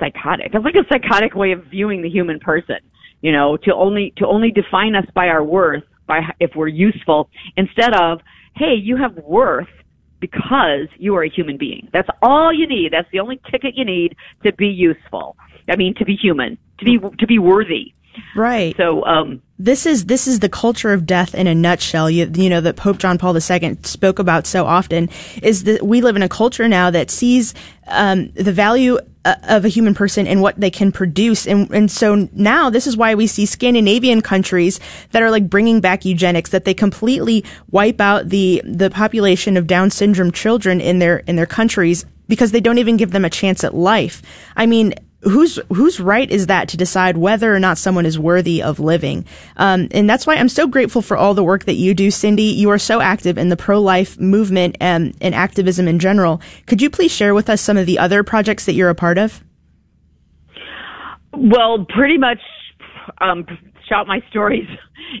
psychotic. It's like a psychotic way of viewing the human person. You know, to only to only define us by our worth, by if we're useful, instead of hey, you have worth because you are a human being. That's all you need. That's the only ticket you need to be useful. I mean, to be human, to be to be worthy. Right. So, um, this is this is the culture of death in a nutshell. You, you know that Pope John Paul II spoke about so often is that we live in a culture now that sees um, the value Uh, of a human person and what they can produce, and and so now this is why we see Scandinavian countries that are like bringing back eugenics that they completely wipe out the the population of Down syndrome children in their in their countries because they don't even give them a chance at life. I mean, whose whose right is that to decide whether or not someone is worthy of living? Um, and that's why I'm so grateful for all the work that you do, Cindy. You are so active in the pro life movement and, and activism in general. Could you please share with us some of the other projects that you're a part of? Well, pretty much, um, shout my stories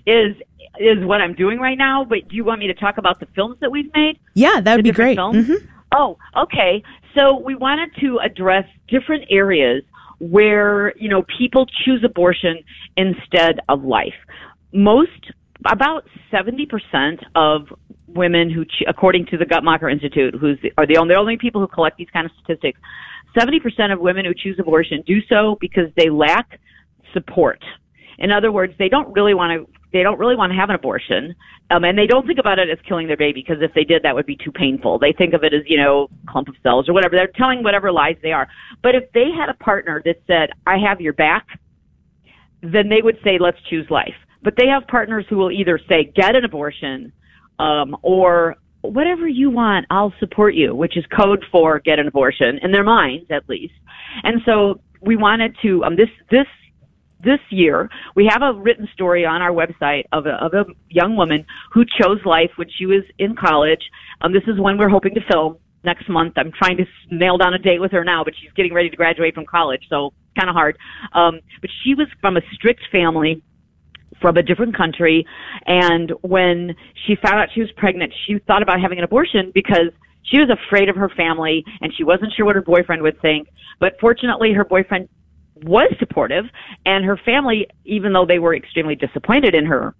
is is what I'm doing right now. But do you want me to talk about the films that we've made? Yeah, that would be great. Mm-hmm. Oh, okay. So we wanted to address different areas where, you know, people choose abortion instead of life. Most, about 70% of women who, according to the Guttmacher Institute, who's are the only, the only people who collect these kind of statistics, 70% of women who choose abortion do so because they lack support. In other words, they don't really want to they don't really want to have an abortion, um, and they don't think about it as killing their baby because if they did, that would be too painful. They think of it as you know clump of cells or whatever. They're telling whatever lies they are. But if they had a partner that said, "I have your back," then they would say, "Let's choose life." But they have partners who will either say, "Get an abortion," um, or whatever you want, I'll support you, which is code for get an abortion in their minds, at least. And so we wanted to um, this this this year, we have a written story on our website of a, of a young woman who chose life when she was in college. Um, this is one we're hoping to film next month. I'm trying to nail down a date with her now, but she's getting ready to graduate from college, so kind of hard. Um, but she was from a strict family from a different country, and when she found out she was pregnant, she thought about having an abortion because she was afraid of her family and she wasn't sure what her boyfriend would think. But fortunately, her boyfriend was supportive and her family, even though they were extremely disappointed in her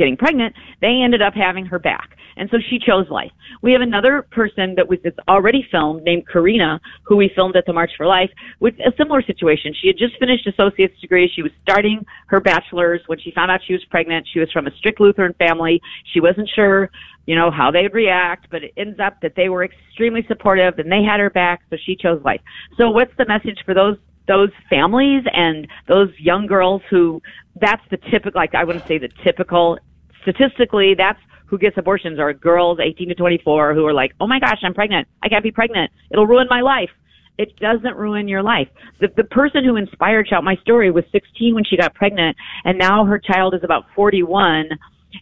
getting pregnant, they ended up having her back. And so she chose life. We have another person that was that's already filmed named Karina, who we filmed at the March for Life with a similar situation. She had just finished associate's degree. She was starting her bachelor's when she found out she was pregnant. She was from a strict Lutheran family. She wasn't sure, you know, how they'd react, but it ends up that they were extremely supportive and they had her back, so she chose life. So what's the message for those those families and those young girls who that's the typical like I wouldn't say the typical statistically that's who gets abortions are girls 18 to 24 who are like, "Oh my gosh, I'm pregnant. I can't be pregnant. It'll ruin my life." It doesn't ruin your life. The the person who inspired Shout My Story was 16 when she got pregnant and now her child is about 41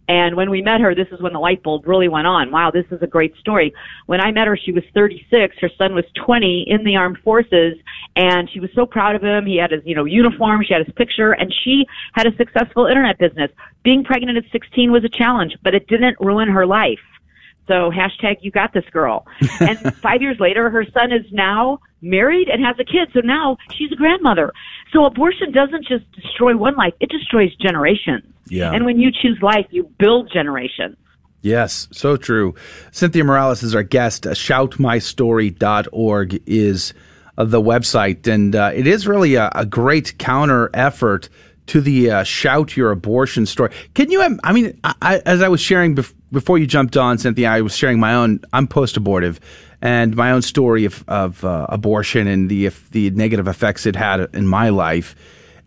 and when we met her, this is when the light bulb really went on. Wow, this is a great story. When I met her, she was 36. Her son was 20 in the armed forces, and she was so proud of him. He had his, you know, uniform. She had his picture, and she had a successful internet business. Being pregnant at 16 was a challenge, but it didn't ruin her life. So hashtag you got this girl. And five years later, her son is now married and has a kid. So now she's a grandmother. So abortion doesn't just destroy one life, it destroys generations. Yeah. And when you choose life, you build generations. Yes, so true. Cynthia Morales is our guest. Uh, shoutmystory.org is uh, the website. And uh, it is really a, a great counter effort to the uh, shout your abortion story. Can you? I mean, I, as I was sharing bef- before you jumped on, Cynthia, I was sharing my own. I'm post-abortive, and my own story of, of uh, abortion and the the negative effects it had in my life.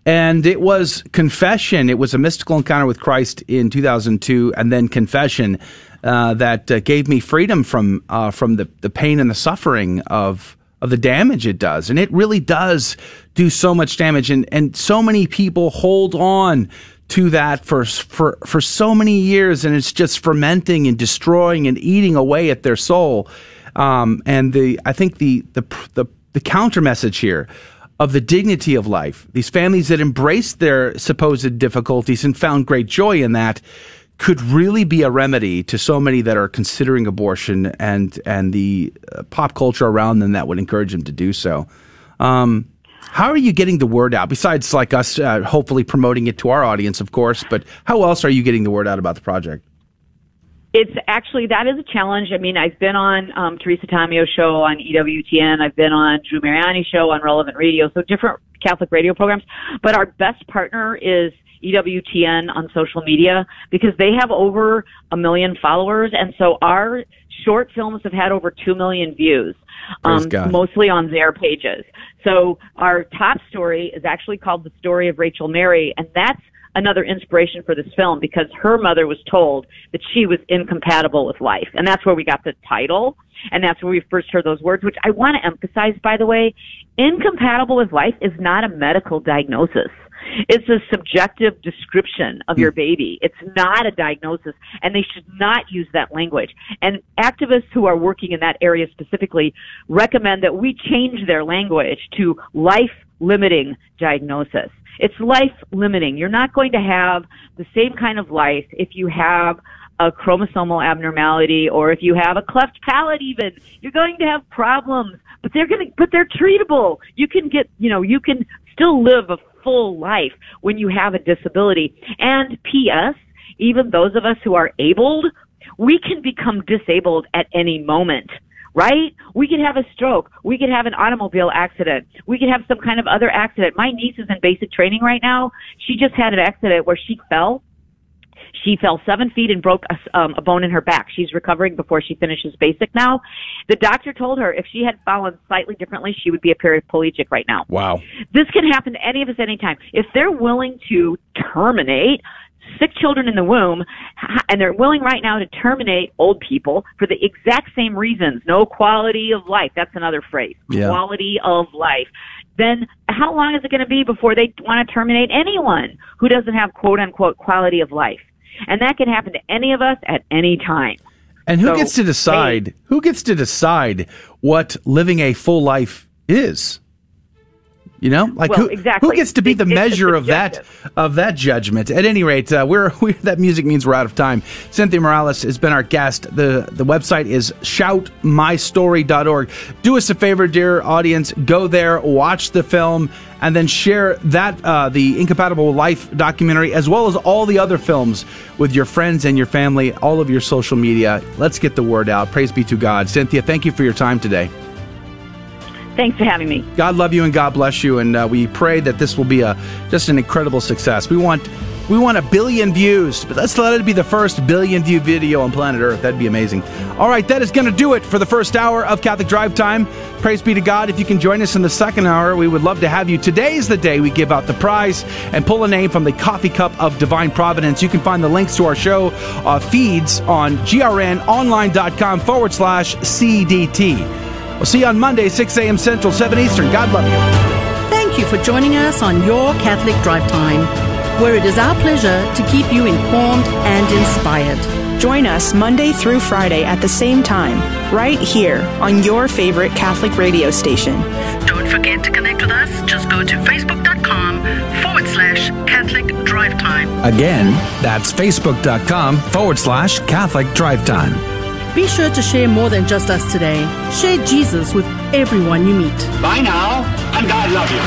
And it was confession. It was a mystical encounter with Christ in 2002, and then confession uh, that uh, gave me freedom from uh, from the, the pain and the suffering of of the damage it does. And it really does do so much damage. And, and so many people hold on to that for, for, for so many years. And it's just fermenting and destroying and eating away at their soul. Um, and the, I think the, the, the, the counter message here of the dignity of life, these families that embraced their supposed difficulties and found great joy in that, could really be a remedy to so many that are considering abortion and and the uh, pop culture around them that would encourage them to do so. Um, how are you getting the word out besides like us uh, hopefully promoting it to our audience, of course? But how else are you getting the word out about the project? It's actually that is a challenge. I mean, I've been on um, Teresa Tomeo show on EWTN. I've been on Drew Mariani show on Relevant Radio. So different Catholic radio programs. But our best partner is EWTN on social media because they have over a million followers. And so our short films have had over 2 million views, um, mostly on their pages. So our top story is actually called The Story of Rachel Mary, and that's another inspiration for this film because her mother was told that she was incompatible with life. And that's where we got the title. And that's where we first heard those words, which I want to emphasize, by the way. Incompatible with life is not a medical diagnosis. It's a subjective description of your hmm. baby. It's not a diagnosis, and they should not use that language. And activists who are working in that area specifically recommend that we change their language to life limiting diagnosis. It's life limiting. You're not going to have the same kind of life if you have a chromosomal abnormality or if you have a cleft palate even you're going to have problems but they're going to but they're treatable you can get you know you can still live a full life when you have a disability and ps even those of us who are abled we can become disabled at any moment right? We could have a stroke. We could have an automobile accident. We could have some kind of other accident. My niece is in basic training right now. She just had an accident where she fell she fell seven feet and broke a, um, a bone in her back. She's recovering before she finishes basic now. The doctor told her if she had fallen slightly differently, she would be a paraplegic right now. Wow. This can happen to any of us anytime. If they're willing to terminate sick children in the womb, and they're willing right now to terminate old people for the exact same reasons. No quality of life. That's another phrase. Yeah. Quality of life. Then how long is it going to be before they want to terminate anyone who doesn't have quote unquote quality of life? And that can happen to any of us at any time. And who So, gets to decide? Who gets to decide what living a full life is? You know, like Well, who, exactly. who gets to be the It's- it's measure of that of that judgment? At any rate, uh, we're, we that music means we're out of time. Cynthia Morales has been our guest. the The website is shoutmystory.org. Do us a favor, dear audience, go there, watch the film, and then share that uh, the Incompatible Life documentary as well as all the other films with your friends and your family, all of your social media. Let's get the word out. Praise be to God. Cynthia, thank you for your time today. Thanks for having me. God love you and God bless you, and uh, we pray that this will be a just an incredible success. We want we want a billion views, but let's let it be the first billion view video on planet Earth. That'd be amazing. All right, that is going to do it for the first hour of Catholic Drive Time. Praise be to God. If you can join us in the second hour, we would love to have you. Today is the day we give out the prize and pull a name from the Coffee Cup of Divine Providence. You can find the links to our show uh, feeds on grnonline.com forward slash CDT. We'll see you on Monday, 6 a.m. Central, 7 Eastern. God love you. Thank you for joining us on Your Catholic Drive Time, where it is our pleasure to keep you informed and inspired. Join us Monday through Friday at the same time, right here on your favorite Catholic radio station. Don't forget to connect with us. Just go to facebook.com forward slash Catholic Drive Time. Again, that's facebook.com forward slash Catholic Drive Time. Be sure to share more than just us today. Share Jesus with everyone you meet. Bye now, and God love you.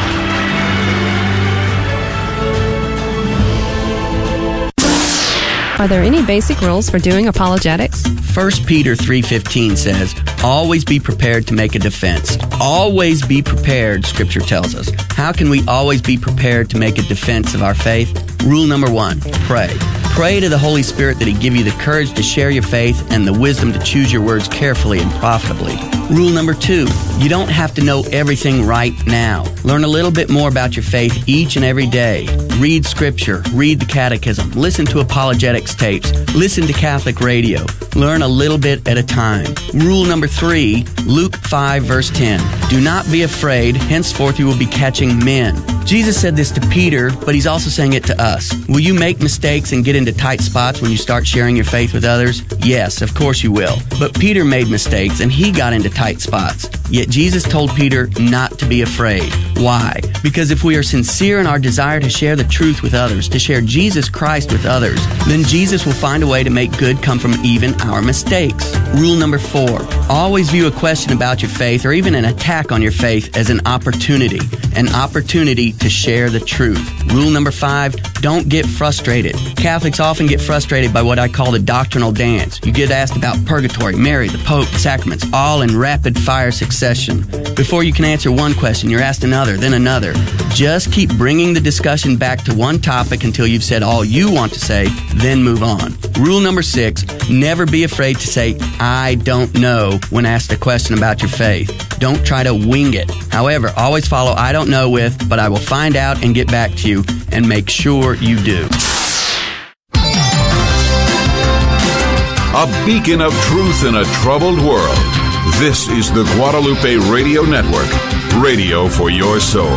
Are there any basic rules for doing apologetics? 1 Peter 3:15 says, "Always be prepared to make a defense." Always be prepared, scripture tells us. How can we always be prepared to make a defense of our faith? Rule number 1, pray. Pray to the Holy Spirit that he give you the courage to share your faith and the wisdom to choose your words carefully and profitably. Rule number 2, you don't have to know everything right now. Learn a little bit more about your faith each and every day. Read scripture, read the catechism, listen to apologetics tapes, listen to Catholic radio. Learn a little bit at a time. Rule number three, Luke 5 verse 10. Do not be afraid, henceforth you will be catching men. Jesus said this to Peter, but he's also saying it to us. Will you make mistakes and get into tight spots when you start sharing your faith with others? Yes, of course you will. But Peter made mistakes and he got into tight spots. Yet Jesus told Peter not to be afraid. Why? Because if we are sincere in our desire to share the truth with others, to share Jesus Christ with others, then Jesus will find a way to make good come from even our mistakes. Rule number four always view a question about your faith or even an attack on your faith as an opportunity, an opportunity to share the truth. Rule number five don't get frustrated. Catholics often get frustrated by what I call the doctrinal dance. You get asked about purgatory, Mary, the Pope, sacraments, all in rapid fire succession. Before you can answer one question, you're asked another, then another. Just keep bringing the discussion back to one topic until you've said all you want to say, then move on. Rule number six never be afraid to say, I don't know when asked a question about your faith. Don't try to wing it. However, always follow I don't know with, but I will find out and get back to you and make sure you do. A beacon of truth in a troubled world. This is the Guadalupe Radio Network, radio for your soul.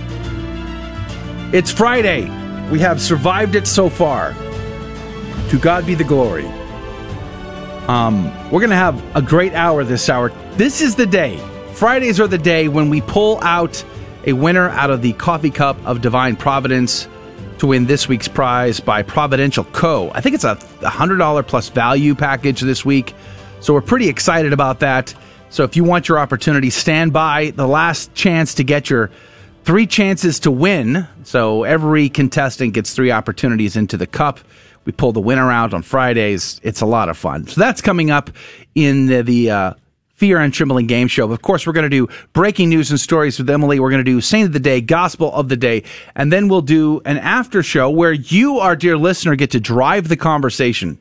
It's Friday. We have survived it so far. To God be the glory. Um, we're going to have a great hour this hour. This is the day. Fridays are the day when we pull out a winner out of the coffee cup of divine providence to win this week's prize by Providential Co. I think it's a $100 plus value package this week. So we're pretty excited about that. So if you want your opportunity, stand by. The last chance to get your three chances to win. So every contestant gets three opportunities into the cup. We pull the winner out on Fridays. It's a lot of fun. So that's coming up in the, the uh, Fear and Trembling Game Show. Of course, we're going to do breaking news and stories with Emily. We're going to do Saint of the Day, Gospel of the Day, and then we'll do an after show where you, our dear listener, get to drive the conversation.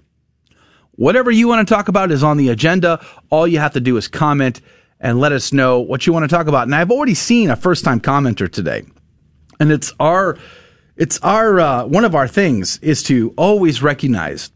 Whatever you want to talk about is on the agenda. All you have to do is comment and let us know what you want to talk about. And I've already seen a first time commenter today, and it's our it's our uh, one of our things is to always recognize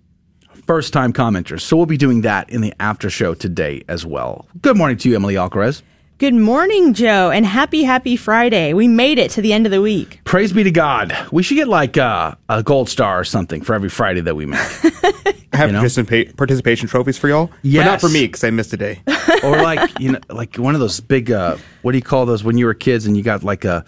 first time commenters. So we'll be doing that in the after show today as well. Good morning to you, Emily Alcaraz. Good morning, Joe, and happy, happy Friday. We made it to the end of the week. Praise be to God. We should get like uh, a gold star or something for every Friday that we make. I have You know? participa- participation trophies for y'all. Yes. But not for me because I missed a day. or like you know, like one of those big. Uh, what do you call those when you were kids and you got like a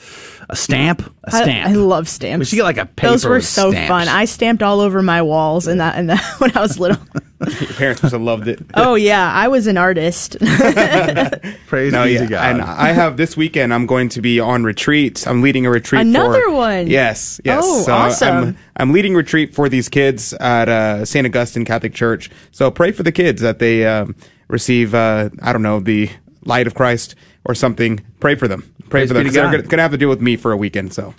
a stamp? A I- stamp. I, love stamps. We should get like a paper. Those were with so stamps. fun. I stamped all over my walls and that and that when I was little. Your parents must have loved it. oh yeah, I was an artist. Praise No, be yeah. to God. And I have this weekend. I'm going to be on retreat. I'm leading a retreat. Another for, one? Yes, yes. Oh, So awesome. I'm, I'm leading retreat for these kids at uh, St. Augustine Catholic Church. So pray for the kids that they um, receive. Uh, I don't know the light of Christ or something. Pray for them. Pray Praise for them because they're going to have to deal with me for a weekend. So.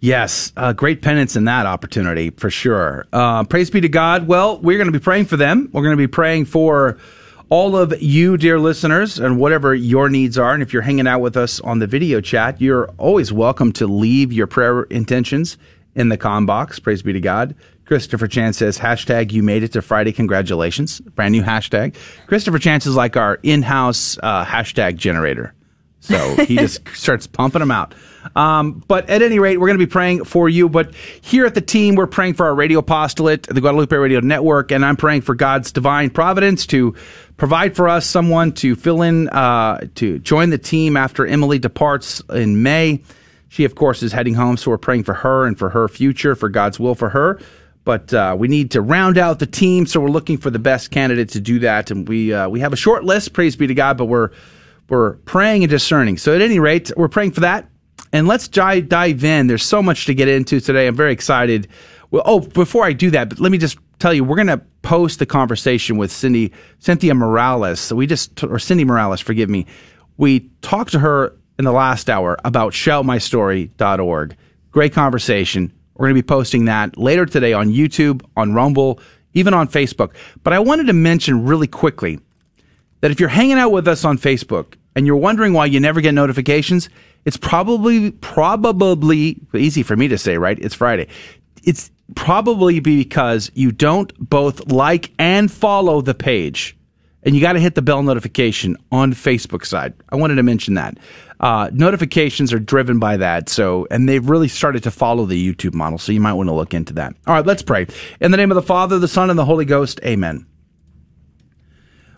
Yes, uh, great penance in that opportunity for sure. Uh, praise be to God. Well, we're going to be praying for them. We're going to be praying for all of you, dear listeners, and whatever your needs are. And if you're hanging out with us on the video chat, you're always welcome to leave your prayer intentions in the com box. Praise be to God. Christopher Chan says, hashtag you made it to Friday. Congratulations. Brand new hashtag. Christopher Chan is like our in-house uh, hashtag generator. So he just starts pumping them out. Um, but at any rate, we're going to be praying for you. But here at the team, we're praying for our radio apostolate, the Guadalupe Radio Network, and I'm praying for God's divine providence to provide for us someone to fill in, uh, to join the team after Emily departs in May. She, of course, is heading home, so we're praying for her and for her future, for God's will for her. But uh, we need to round out the team, so we're looking for the best candidate to do that. And we uh, we have a short list, praise be to God, but we're we're praying and discerning. So at any rate, we're praying for that. And let's dive, in. There's so much to get into today. I'm very excited. Well, oh, before I do that, but let me just tell you, we're going to post the conversation with Cindy, Cynthia Morales. So we just, or Cindy Morales, forgive me. We talked to her in the last hour about shoutmystory.org. Great conversation. We're going to be posting that later today on YouTube, on Rumble, even on Facebook. But I wanted to mention really quickly that if you're hanging out with us on Facebook and you're wondering why you never get notifications, it's probably probably easy for me to say, right? It's Friday. It's probably because you don't both like and follow the page. And you got to hit the bell notification on Facebook side. I wanted to mention that. Uh, notifications are driven by that. So, and they've really started to follow the YouTube model. So you might want to look into that. All right, let's pray. In the name of the Father, the Son, and the Holy Ghost, amen.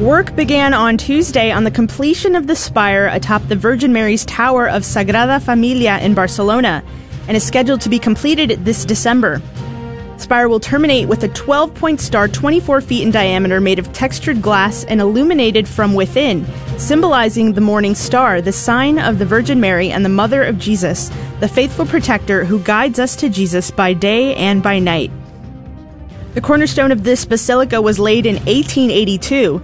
Work began on Tuesday on the completion of the spire atop the Virgin Mary's Tower of Sagrada Familia in Barcelona and is scheduled to be completed this December. Spire will terminate with a 12 point star 24 feet in diameter made of textured glass and illuminated from within, symbolizing the morning star, the sign of the Virgin Mary and the Mother of Jesus, the faithful protector who guides us to Jesus by day and by night. The cornerstone of this basilica was laid in 1882.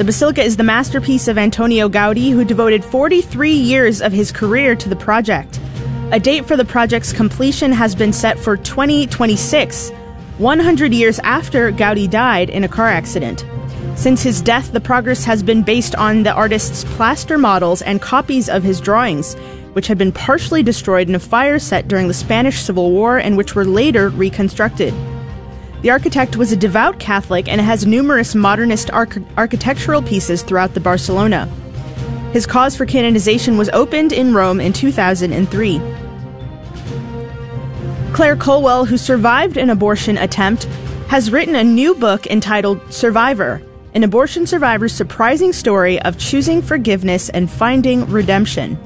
The basilica is the masterpiece of Antonio Gaudi, who devoted 43 years of his career to the project. A date for the project's completion has been set for 2026, 100 years after Gaudi died in a car accident. Since his death, the progress has been based on the artist's plaster models and copies of his drawings, which had been partially destroyed in a fire set during the Spanish Civil War and which were later reconstructed. The architect was a devout Catholic and has numerous modernist arch- architectural pieces throughout the Barcelona. His cause for canonization was opened in Rome in 2003. Claire Culwell, who survived an abortion attempt, has written a new book entitled Survivor An Abortion Survivor's Surprising Story of Choosing Forgiveness and Finding Redemption.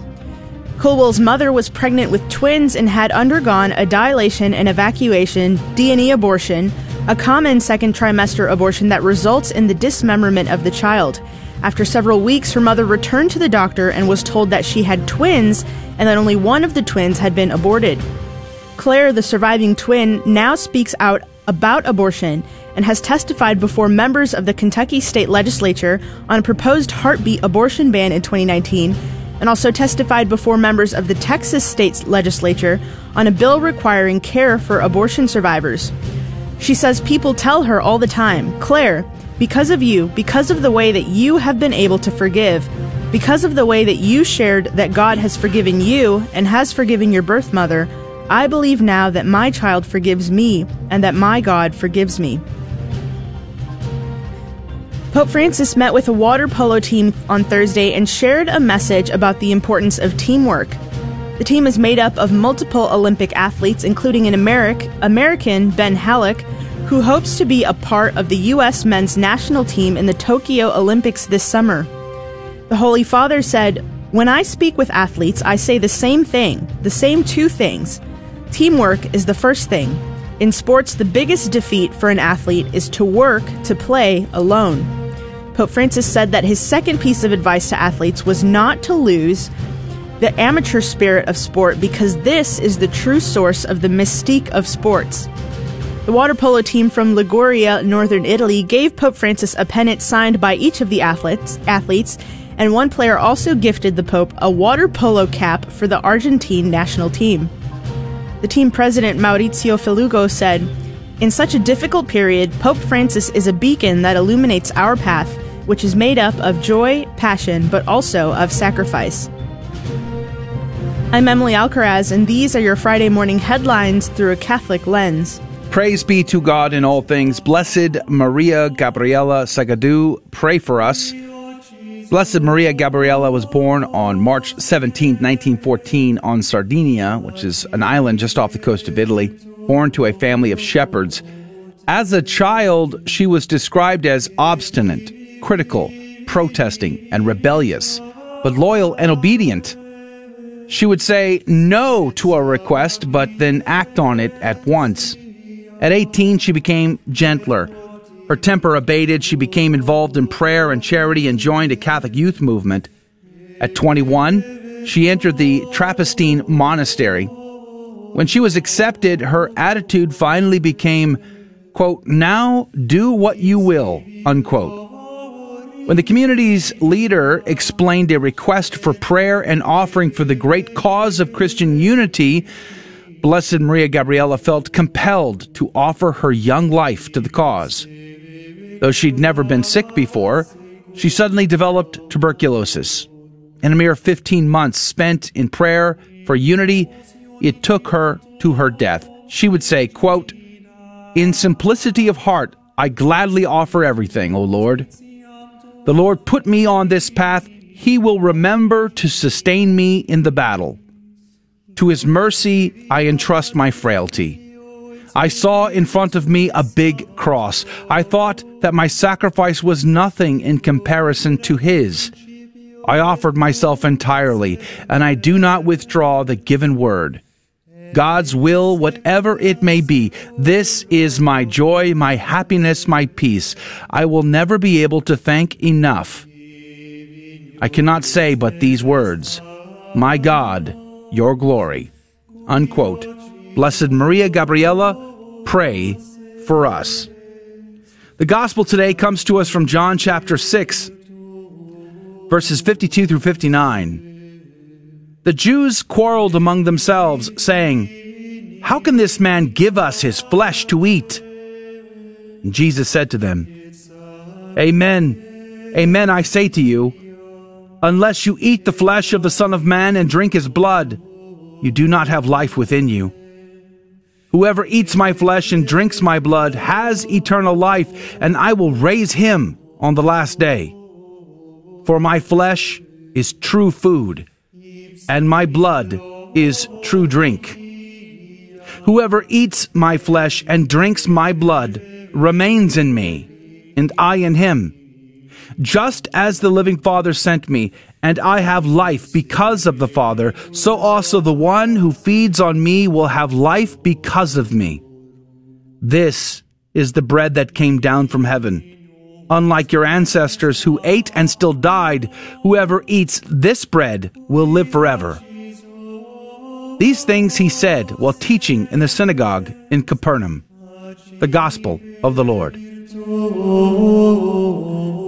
Culwell's mother was pregnant with twins and had undergone a dilation and evacuation D&E abortion, a common second trimester abortion that results in the dismemberment of the child. After several weeks, her mother returned to the doctor and was told that she had twins and that only one of the twins had been aborted. Claire, the surviving twin, now speaks out about abortion and has testified before members of the Kentucky state legislature on a proposed heartbeat abortion ban in 2019 and also testified before members of the Texas state legislature on a bill requiring care for abortion survivors. She says people tell her all the time, Claire, because of you, because of the way that you have been able to forgive, because of the way that you shared that God has forgiven you and has forgiven your birth mother, I believe now that my child forgives me and that my God forgives me. Pope Francis met with a water polo team on Thursday and shared a message about the importance of teamwork. The team is made up of multiple Olympic athletes, including an Americ, American, Ben Hallock, who hopes to be a part of the U.S. men's national team in the Tokyo Olympics this summer. The Holy Father said, When I speak with athletes, I say the same thing, the same two things. Teamwork is the first thing. In sports, the biggest defeat for an athlete is to work to play alone. Pope Francis said that his second piece of advice to athletes was not to lose the amateur spirit of sport because this is the true source of the mystique of sports. The water polo team from Liguria, northern Italy, gave Pope Francis a pennant signed by each of the athletes, athletes, and one player also gifted the Pope a water polo cap for the Argentine national team. The team president Maurizio Felugo said, In such a difficult period, Pope Francis is a beacon that illuminates our path, which is made up of joy, passion, but also of sacrifice. I'm Emily Alcaraz, and these are your Friday morning headlines through a Catholic lens. Praise be to God in all things. Blessed Maria Gabriela Sagheddu, pray for us. Blessed Maria Gabriela was born on March 17, 1914, on Sardinia, which is an island just off the coast of Italy, born to a family of shepherds. As a child, she was described as obstinate, critical, protesting, and rebellious, but loyal and obedient. She would say no to a request, but then act on it at once. At 18, she became gentler. Her temper abated. She became involved in prayer and charity and joined a Catholic youth movement. At 21, she entered the Trappistine Monastery. When she was accepted, her attitude finally became, quote, now do what you will, unquote. When the community's leader explained a request for prayer and offering for the great cause of Christian unity, Blessed Maria Gabriela felt compelled to offer her young life to the cause. Though she'd never been sick before, she suddenly developed tuberculosis. In a mere 15 months spent in prayer for unity, it took her to her death. She would say, quote, In simplicity of heart, I gladly offer everything, O Lord. The Lord put me on this path. He will remember to sustain me in the battle. To his mercy I entrust my frailty. I saw in front of me a big cross. I thought that my sacrifice was nothing in comparison to his. I offered myself entirely, and I do not withdraw the given word. God's will, whatever it may be, this is my joy, my happiness, my peace. I will never be able to thank enough. I cannot say but these words My God, your glory. Unquote. Blessed Maria Gabriela, pray for us. The gospel today comes to us from John chapter 6, verses 52 through 59. The Jews quarreled among themselves, saying, How can this man give us his flesh to eat? And Jesus said to them, Amen, amen, I say to you, unless you eat the flesh of the Son of Man and drink his blood, you do not have life within you. Whoever eats my flesh and drinks my blood has eternal life, and I will raise him on the last day. For my flesh is true food, and my blood is true drink. Whoever eats my flesh and drinks my blood remains in me, and I in him. Just as the living Father sent me, and I have life because of the Father, so also the one who feeds on me will have life because of me. This is the bread that came down from heaven. Unlike your ancestors who ate and still died, whoever eats this bread will live forever. These things he said while teaching in the synagogue in Capernaum. The Gospel of the Lord.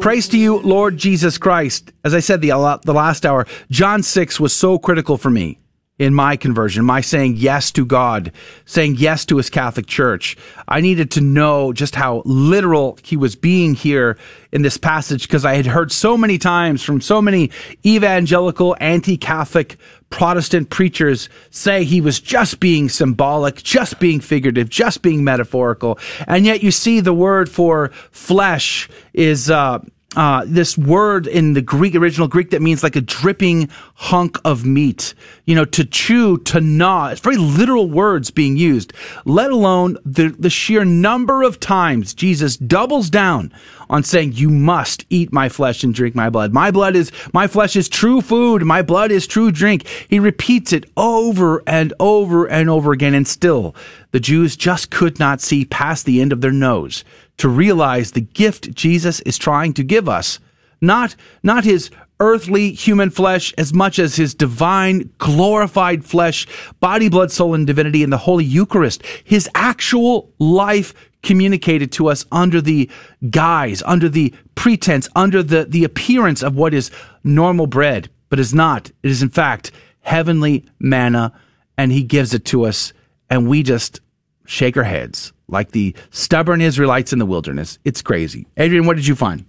Praise to you, Lord Jesus Christ. As I said the, the last hour, John 6 was so critical for me in my conversion, my saying yes to God, saying yes to his Catholic Church. I needed to know just how literal he was being here in this passage because I had heard so many times from so many evangelical, anti-Catholic Protestant preachers say he was just being symbolic, just being figurative, just being metaphorical. And yet you see the word for flesh is, uh, uh, this word in the Greek, original Greek, that means like a dripping hunk of meat. You know, to chew, to gnaw. It's very literal words being used, let alone the, the sheer number of times Jesus doubles down on saying, you must eat my flesh and drink my blood. My blood is, my flesh is true food. My blood is true drink. He repeats it over and over and over again. And still, the Jews just could not see past the end of their nose to realize the gift Jesus is trying to give us. Not, not his earthly human flesh as much as his divine glorified flesh, body, blood, soul, and divinity in the Holy Eucharist. His actual life communicated to us under the guise, under the pretense, under the, the appearance of what is normal bread, but is not. It is in fact heavenly manna, and he gives it to us, and we just shake our heads like the stubborn Israelites in the wilderness. It's crazy. Adrian, what did you find?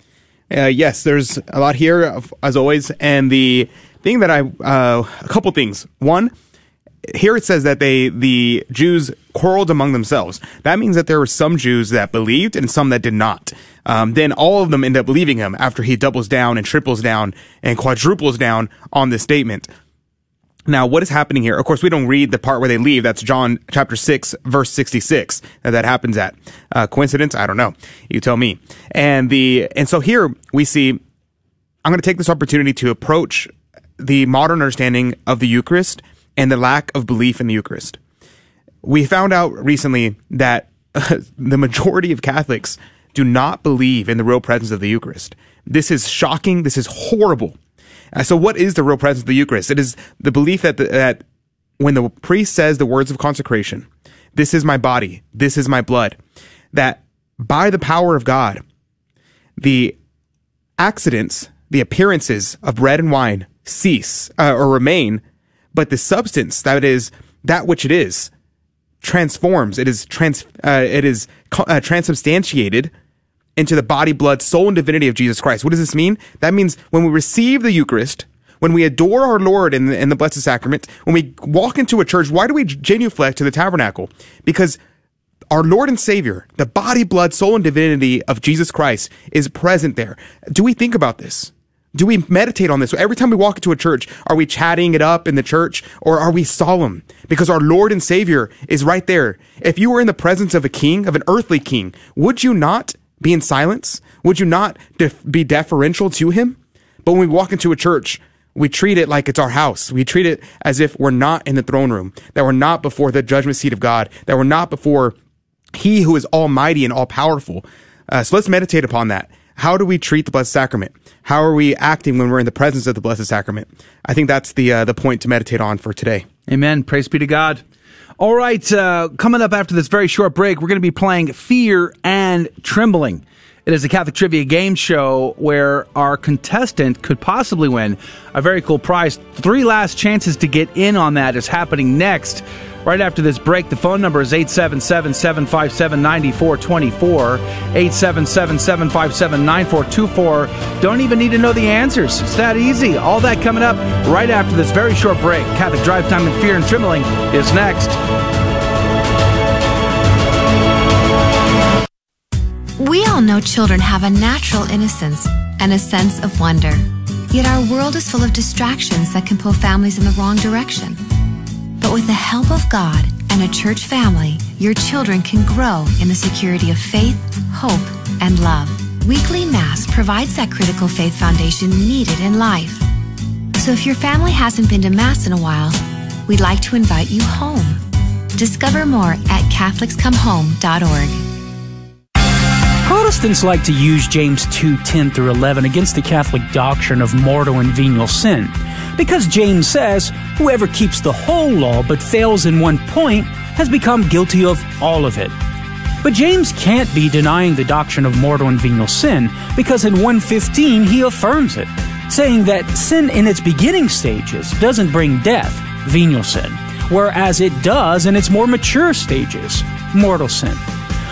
Uh, yes, there's a lot here, as always. And the thing that I, uh, a couple things. One, here it says that they, the Jews quarreled among themselves. That means that there were some Jews that believed and some that did not. Um, then all of them end up leaving him after he doubles down and triples down and quadruples down on this statement. Now, what is happening here? Of course, we don't read the part where they leave. That's John chapter 6, verse 66 that that happens at. Uh, coincidence? I don't know. You tell me. And the, and so here we see, I'm going to take this opportunity to approach the modern understanding of the Eucharist and the lack of belief in the Eucharist. We found out recently that uh, the majority of Catholics do not believe in the real presence of the Eucharist. This is shocking. This is horrible. Uh, so what is the real presence of the Eucharist? It is the belief that the, that when the priest says the words of consecration, this is my body, this is my blood, that by the power of God, the accidents, the appearances of bread and wine cease uh, or remain, but the substance that is that which it is transforms. It is trans. Uh, it is uh, transubstantiated into the body, blood, soul, and divinity of Jesus Christ. What does this mean? That means when we receive the Eucharist, when we adore our Lord in the, in the Blessed Sacrament, when we walk into a church, why do we genuflect to the tabernacle? Because our Lord and Savior, the body, blood, soul, and divinity of Jesus Christ is present there. Do we think about this? Do we meditate on this? Every time we walk into a church, are we chatting it up in the church or are we solemn? Because our Lord and Savior is right there. If you were in the presence of a king, of an earthly king, would you not be in silence? Would you not def- be deferential to him? But when we walk into a church, we treat it like it's our house. We treat it as if we're not in the throne room, that we're not before the judgment seat of God, that we're not before He who is almighty and all powerful. Uh, so let's meditate upon that. How do we treat the Blessed Sacrament? How are we acting when we're in the presence of the Blessed Sacrament? I think that's the uh, the point to meditate on for today. Amen. Praise be to God. All right, uh, coming up after this very short break, we're going to be playing Fear and Trembling. It is a Catholic trivia game show where our contestant could possibly win a very cool prize. Three last chances to get in on that is happening next. Right after this break, the phone number is 877 757 9424. 877 757 9424. Don't even need to know the answers. It's that easy. All that coming up right after this very short break. Catholic Drive Time and Fear and Trembling is next. We all know children have a natural innocence and a sense of wonder. Yet our world is full of distractions that can pull families in the wrong direction. But with the help of God and a church family, your children can grow in the security of faith, hope, and love. Weekly Mass provides that critical faith foundation needed in life. So if your family hasn't been to Mass in a while, we'd like to invite you home. Discover more at CatholicsComeHome.org. Protestants like to use James 2 10 through 11 against the Catholic doctrine of mortal and venial sin. Because James says, whoever keeps the whole law but fails in one point has become guilty of all of it. But James can't be denying the doctrine of mortal and venial sin because in 115 he affirms it, saying that sin in its beginning stages doesn't bring death, venial sin, whereas it does in its more mature stages, mortal sin.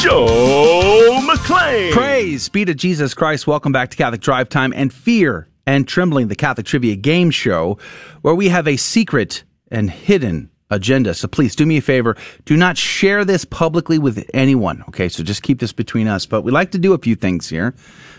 Joe McClain. Praise be to Jesus Christ. Welcome back to Catholic Drive Time and Fear and Trembling, the Catholic Trivia Game Show, where we have a secret and hidden agenda. So please do me a favor. Do not share this publicly with anyone. Okay. So just keep this between us. But we like to do a few things here.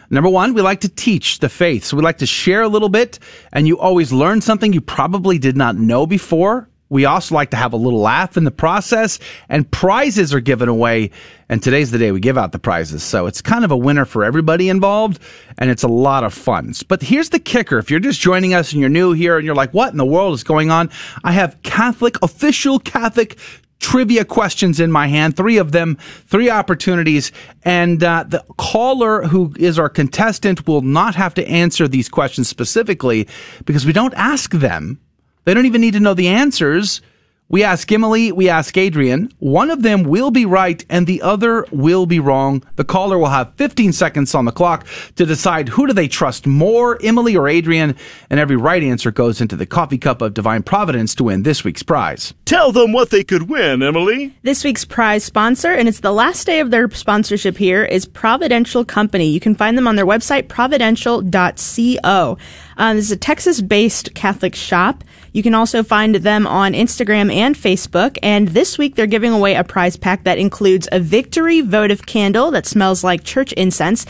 Number one, we like to teach the faith. So we like to share a little bit and you always learn something you probably did not know before. We also like to have a little laugh in the process and prizes are given away. And today's the day we give out the prizes. So it's kind of a winner for everybody involved and it's a lot of fun. But here's the kicker. If you're just joining us and you're new here and you're like, what in the world is going on? I have Catholic, official Catholic trivia questions in my hand, three of them, three opportunities, and uh, the caller who is our contestant will not have to answer these questions specifically because we don't ask them. They don't even need to know the answers. We ask Emily, we ask Adrian. One of them will be right and the other will be wrong. The caller will have 15 seconds on the clock to decide who do they trust more, Emily or Adrian, and every right answer goes into the coffee cup of divine providence to win this week's prize. Tell them what they could win, Emily. This week's prize sponsor, and it's the last day of their sponsorship here, is Providential Company. You can find them on their website, providential.co. Uh, this is a Texas based Catholic shop. You can also find them on Instagram and Facebook. And this week they're giving away a prize pack that includes a victory votive candle that smells like church incense.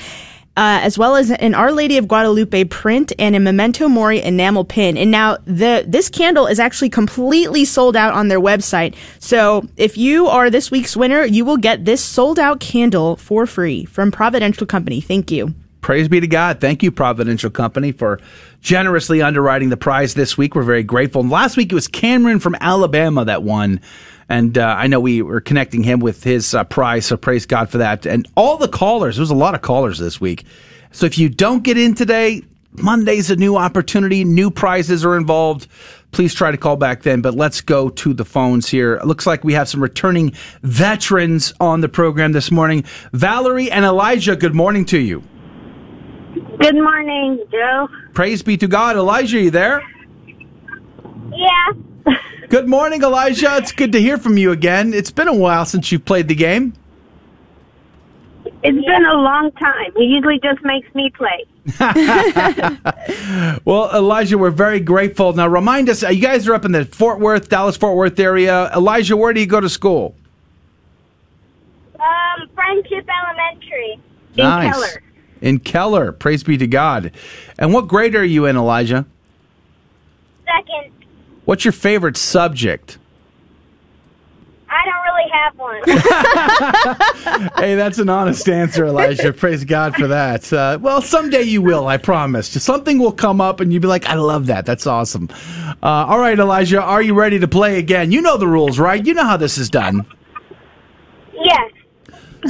Uh, as well as an Our Lady of Guadalupe print and a Memento Mori enamel pin. And now the this candle is actually completely sold out on their website. So if you are this week's winner, you will get this sold out candle for free from Providential Company. Thank you. Praise be to God. Thank you, Providential Company, for generously underwriting the prize this week. We're very grateful. And last week it was Cameron from Alabama that won. And uh, I know we were connecting him with his uh, prize, so praise God for that. And all the callers, there was a lot of callers this week. So if you don't get in today, Monday's a new opportunity. New prizes are involved. Please try to call back then. But let's go to the phones here. It looks like we have some returning veterans on the program this morning. Valerie and Elijah, good morning to you. Good morning, Joe. Praise be to God. Elijah, you there? Yeah. Good morning, Elijah. It's good to hear from you again. It's been a while since you've played the game. It's been a long time. He usually just makes me play. Well, Elijah, we're very grateful. Now, remind us, uh, you guys are up in the Fort Worth, Dallas Fort Worth area. Elijah, where do you go to school? Um, Friendship Elementary in nice. Keller. In Keller. Praise be to God. And what grade are you in, Elijah? Second, What's your favorite subject? I don't really have one. hey, that's an honest answer, Elijah. Praise God for that. Uh, well, someday you will, I promise. Just something will come up and you'll be like, I love that. That's awesome. Uh, all right, Elijah, are you ready to play again? You know the rules, right? You know how this is done. yes.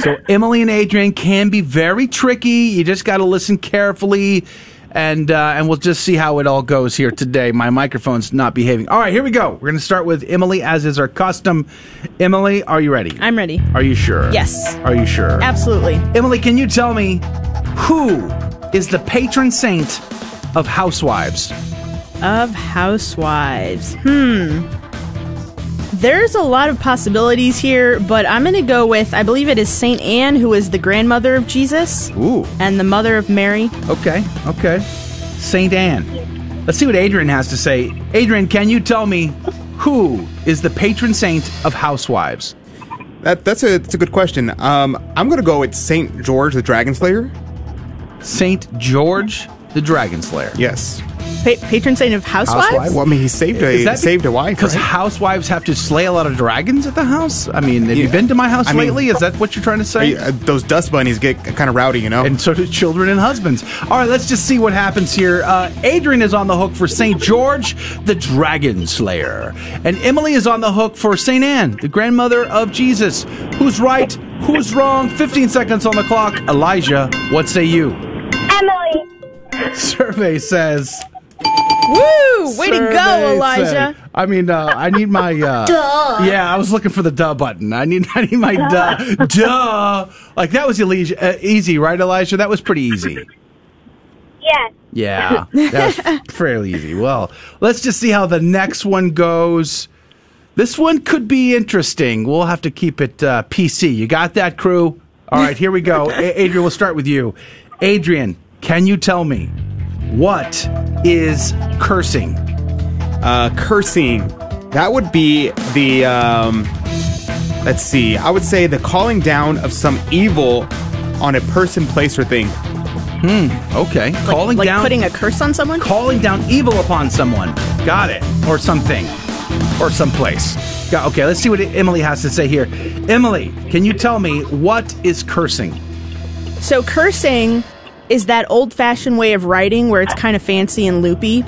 So Emily and Adrian can be very tricky. You just got to listen carefully, and uh, and we'll just see how it all goes here today. My microphone's not behaving. All right, here we go. We're going to start with Emily, as is our custom. Emily, are you ready? I'm ready. Are you sure? Yes. Are you sure? Absolutely. Emily, can you tell me who is the patron saint of housewives? Of housewives. Hmm. There's a lot of possibilities here, but I'm going to go with I believe it is Saint Anne, who is the grandmother of Jesus. Ooh. And the mother of Mary. Okay, okay. Saint Anne. Let's see what Adrian has to say. Adrian, can you tell me who is the patron saint of housewives? That, that's a that's a good question. Um, I'm gonna go with Saint George the Dragon Slayer. Saint George the Dragon Slayer. Yes. Pa- patron saint of housewives? Well, I mean, he saved a Is that be- saved a wife. Because right? housewives have to slay a lot of dragons at the house. I mean, have you been to my house I mean- lately? Is that what you're trying to say? you- uh, those dust bunnies get kind of rowdy, you know. and so do children and husbands. All right, let's just see what happens here. Uh, Adrian is on the hook for St. George, the Dragon Slayer. And Emily is on the hook for St. Anne, the grandmother of Jesus. Who's right? Who's wrong? 15 seconds on the clock. Elijah, what say you? Emily. Survey says. Woo! Way to go, Elijah. said- I mean, uh, I need my. Uh, Duh. Yeah, I was looking for the duh button. I need, I need my duh. duh. Like that was Elijah, uh, easy, right, Elijah? That was pretty easy. Yes. Yeah, that's fairly easy. Well, let's just see how the next one goes. This one could be interesting. We'll have to keep it uh, PC. You got that, crew? All right, here we go. A- Adrian, we'll start with you. Adrian, can you tell me what is cursing? Uh, cursing. That would be the. Um, let's see. I would say the calling down of some evil on a person, place, or thing. Hmm. Okay. Like, calling like down. putting a curse on someone? calling down evil upon someone. Got it. Or something. Or someplace. Got, okay, let's see what Emily has to say here. Emily, can you tell me what is cursing? So cursing is that old fashioned way of writing where it's kind of fancy and loopy.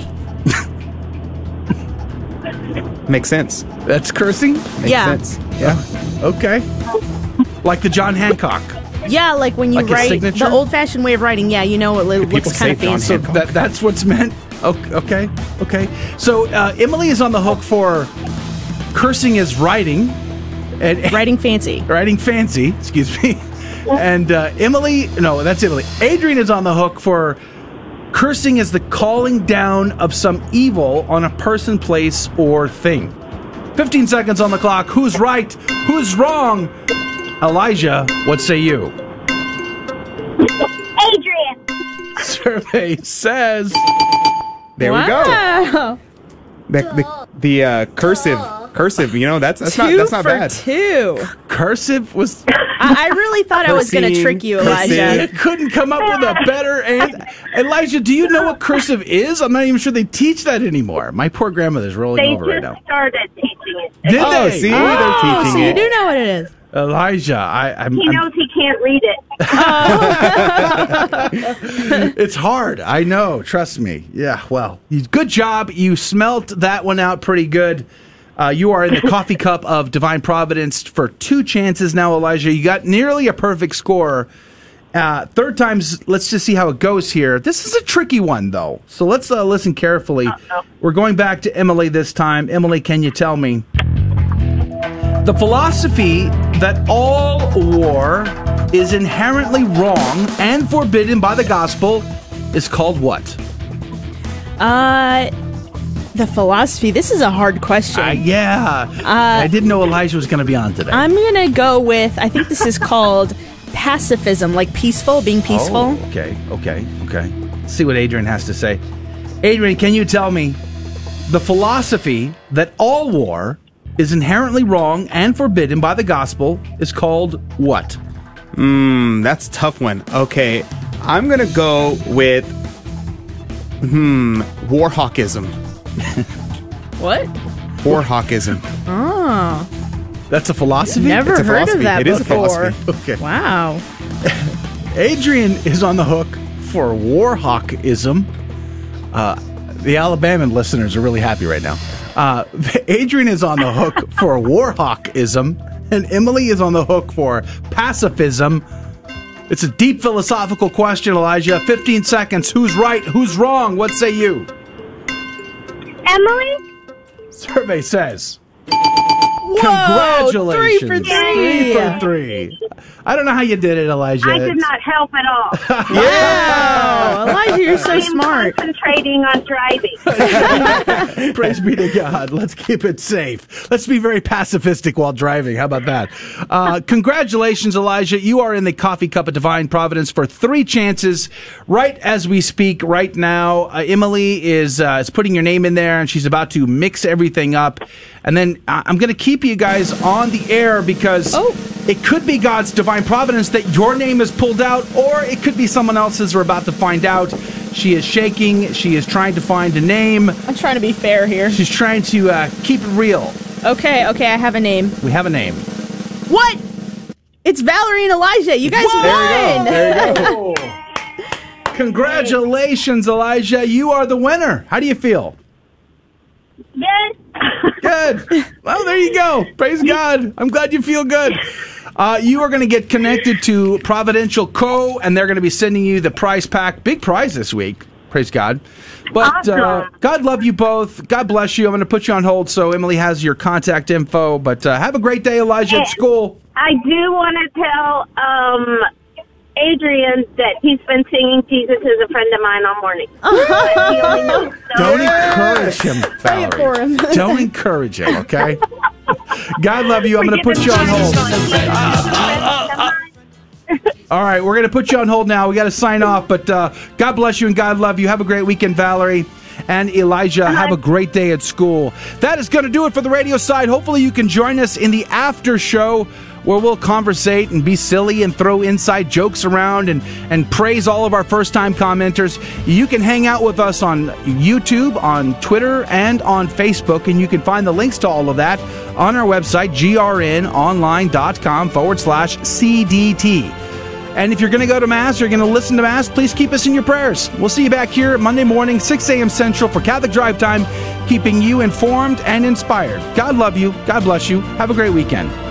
Makes sense. That's cursing? Makes Yeah. sense. Yeah. Okay. Like the John Hancock. Yeah, like when you Like write the old-fashioned way of writing. Yeah, you know, it li- looks kind of fancy. So that, that's what's meant. Okay, okay. okay. So uh, Emily is on the hook for cursing as writing. And, writing fancy. Writing fancy, excuse me. And uh, Emily, no, that's Emily. Adrian is on the hook for cursing as the calling down of some evil on a person, place, or thing. 15 seconds on the clock. Who's right? Who's wrong? Elijah, what say you? Adrian. Survey says. There we go. The the, the uh, cursive cursive. You know that's that's two not that's not for bad. two. Cursive was. I, I really thought I was going to trick you, cursing. Elijah. You couldn't come up with a better and Elijah, do you know what cursive is? I'm not even sure they teach that anymore. My poor grandmother's rolling They over right just now. started teaching it. Did Oh, they? see, Oh, they're teaching so you it. do know what it is. Elijah, I, I'm, He I'm- knows he can't read it. it's hard. I know. Trust me. Yeah. Well, good job. You smelt that one out pretty good. Uh, you are in the coffee cup of divine providence for two chances now, Elijah. You got nearly a perfect score. Uh, third time's. Let's just see how it goes here. This is a tricky one, though. So let's uh, listen carefully. We're going back to Emily this time. Emily, can you tell me the philosophy that all war is inherently wrong and forbidden by the gospel is called what? Uh, the philosophy. This is a hard question. Uh, yeah. I didn't know Elijah was going to be on today. I'm gonna go with. I think this is called pacifism, like peaceful, being peaceful. Oh, okay, okay, okay. Let's see what Adrian has to say. Adrian, can you tell me the philosophy that all war is inherently wrong and forbidden by the gospel is called what? Hmm, that's a tough one. Okay, I'm gonna go with hmm warhawkism. What? Warhawkism. Oh, That's a philosophy? never It's a heard of philosophy. that It is a philosophy. Okay. Wow. Adrian is on the hook for Warhawkism. Uh, the Alabama listeners are really happy right now. Uh, Adrian is on the hook for Warhawkism, and Emily is on the hook for pacifism. It's a deep philosophical question, Elijah. 15 seconds. Who's right? Who's wrong? What say you? Emily? Survey says. Whoa, Congratulations. three for three. Three for three. I don't know how you did it, Elijah. I did not help at all. Wow, Elijah, you're so I am smart. concentrating on driving. Praise be to God. Let's keep it safe. Let's be very pacifistic while driving. How about that? Uh, congratulations, Elijah. You are in the coffee cup of divine providence for three chances right as we speak right now. Uh, Emily is, uh, is putting your name in there and she's about to mix everything up. And then uh, I'm going to keep you guys on the air because it could be God's divine providence that your name is pulled out, or it could be someone else's. We're about to find out. She is shaking. She is trying to find a name. I'm trying to be fair here. She's trying to uh, keep it real. Okay, okay, I have a name. We have a name. What? It's Valerie and Elijah. You guys won. There you go. Congratulations, Elijah. You are the winner. How do you feel? Good. Good. Well, there you go. Praise God. I'm glad you feel good. Uh, you are going to get connected to Providential Co., and they're going to be sending you the prize pack. Big prize this week. Praise God. But uh. God love you both. God bless you. I'm going to put you on hold so Emily has your contact info. But uh, have a great day, Elijah, at school. I do want to tell um, Adrian that he's been singing Jesus is a friend of mine all morning. But he only knows Don't encourage him, Say it Valerie. for him. Don't encourage him, okay? God love you. I'm going to put you on hold. All right, we're going to put you on hold now. We got to sign off, but uh, God bless you and God love you. Have a great weekend, Valerie. And Elijah, have a great day at school. That is going to do it for the radio side. Hopefully, you can join us in the after show where we'll conversate and be silly and throw inside jokes around and, and praise all of our first time commenters. You can hang out with us on YouTube, on Twitter, and on Facebook, and you can find the links to all of that on our website, grnonline.com forward slash CDT. And if you're going to go to Mass or you're going to listen to Mass, please keep us in your prayers. We'll see you back here Monday morning, 6 a.m. Central for Catholic Drive Time, keeping you informed and inspired. God love you. God bless you. Have a great weekend.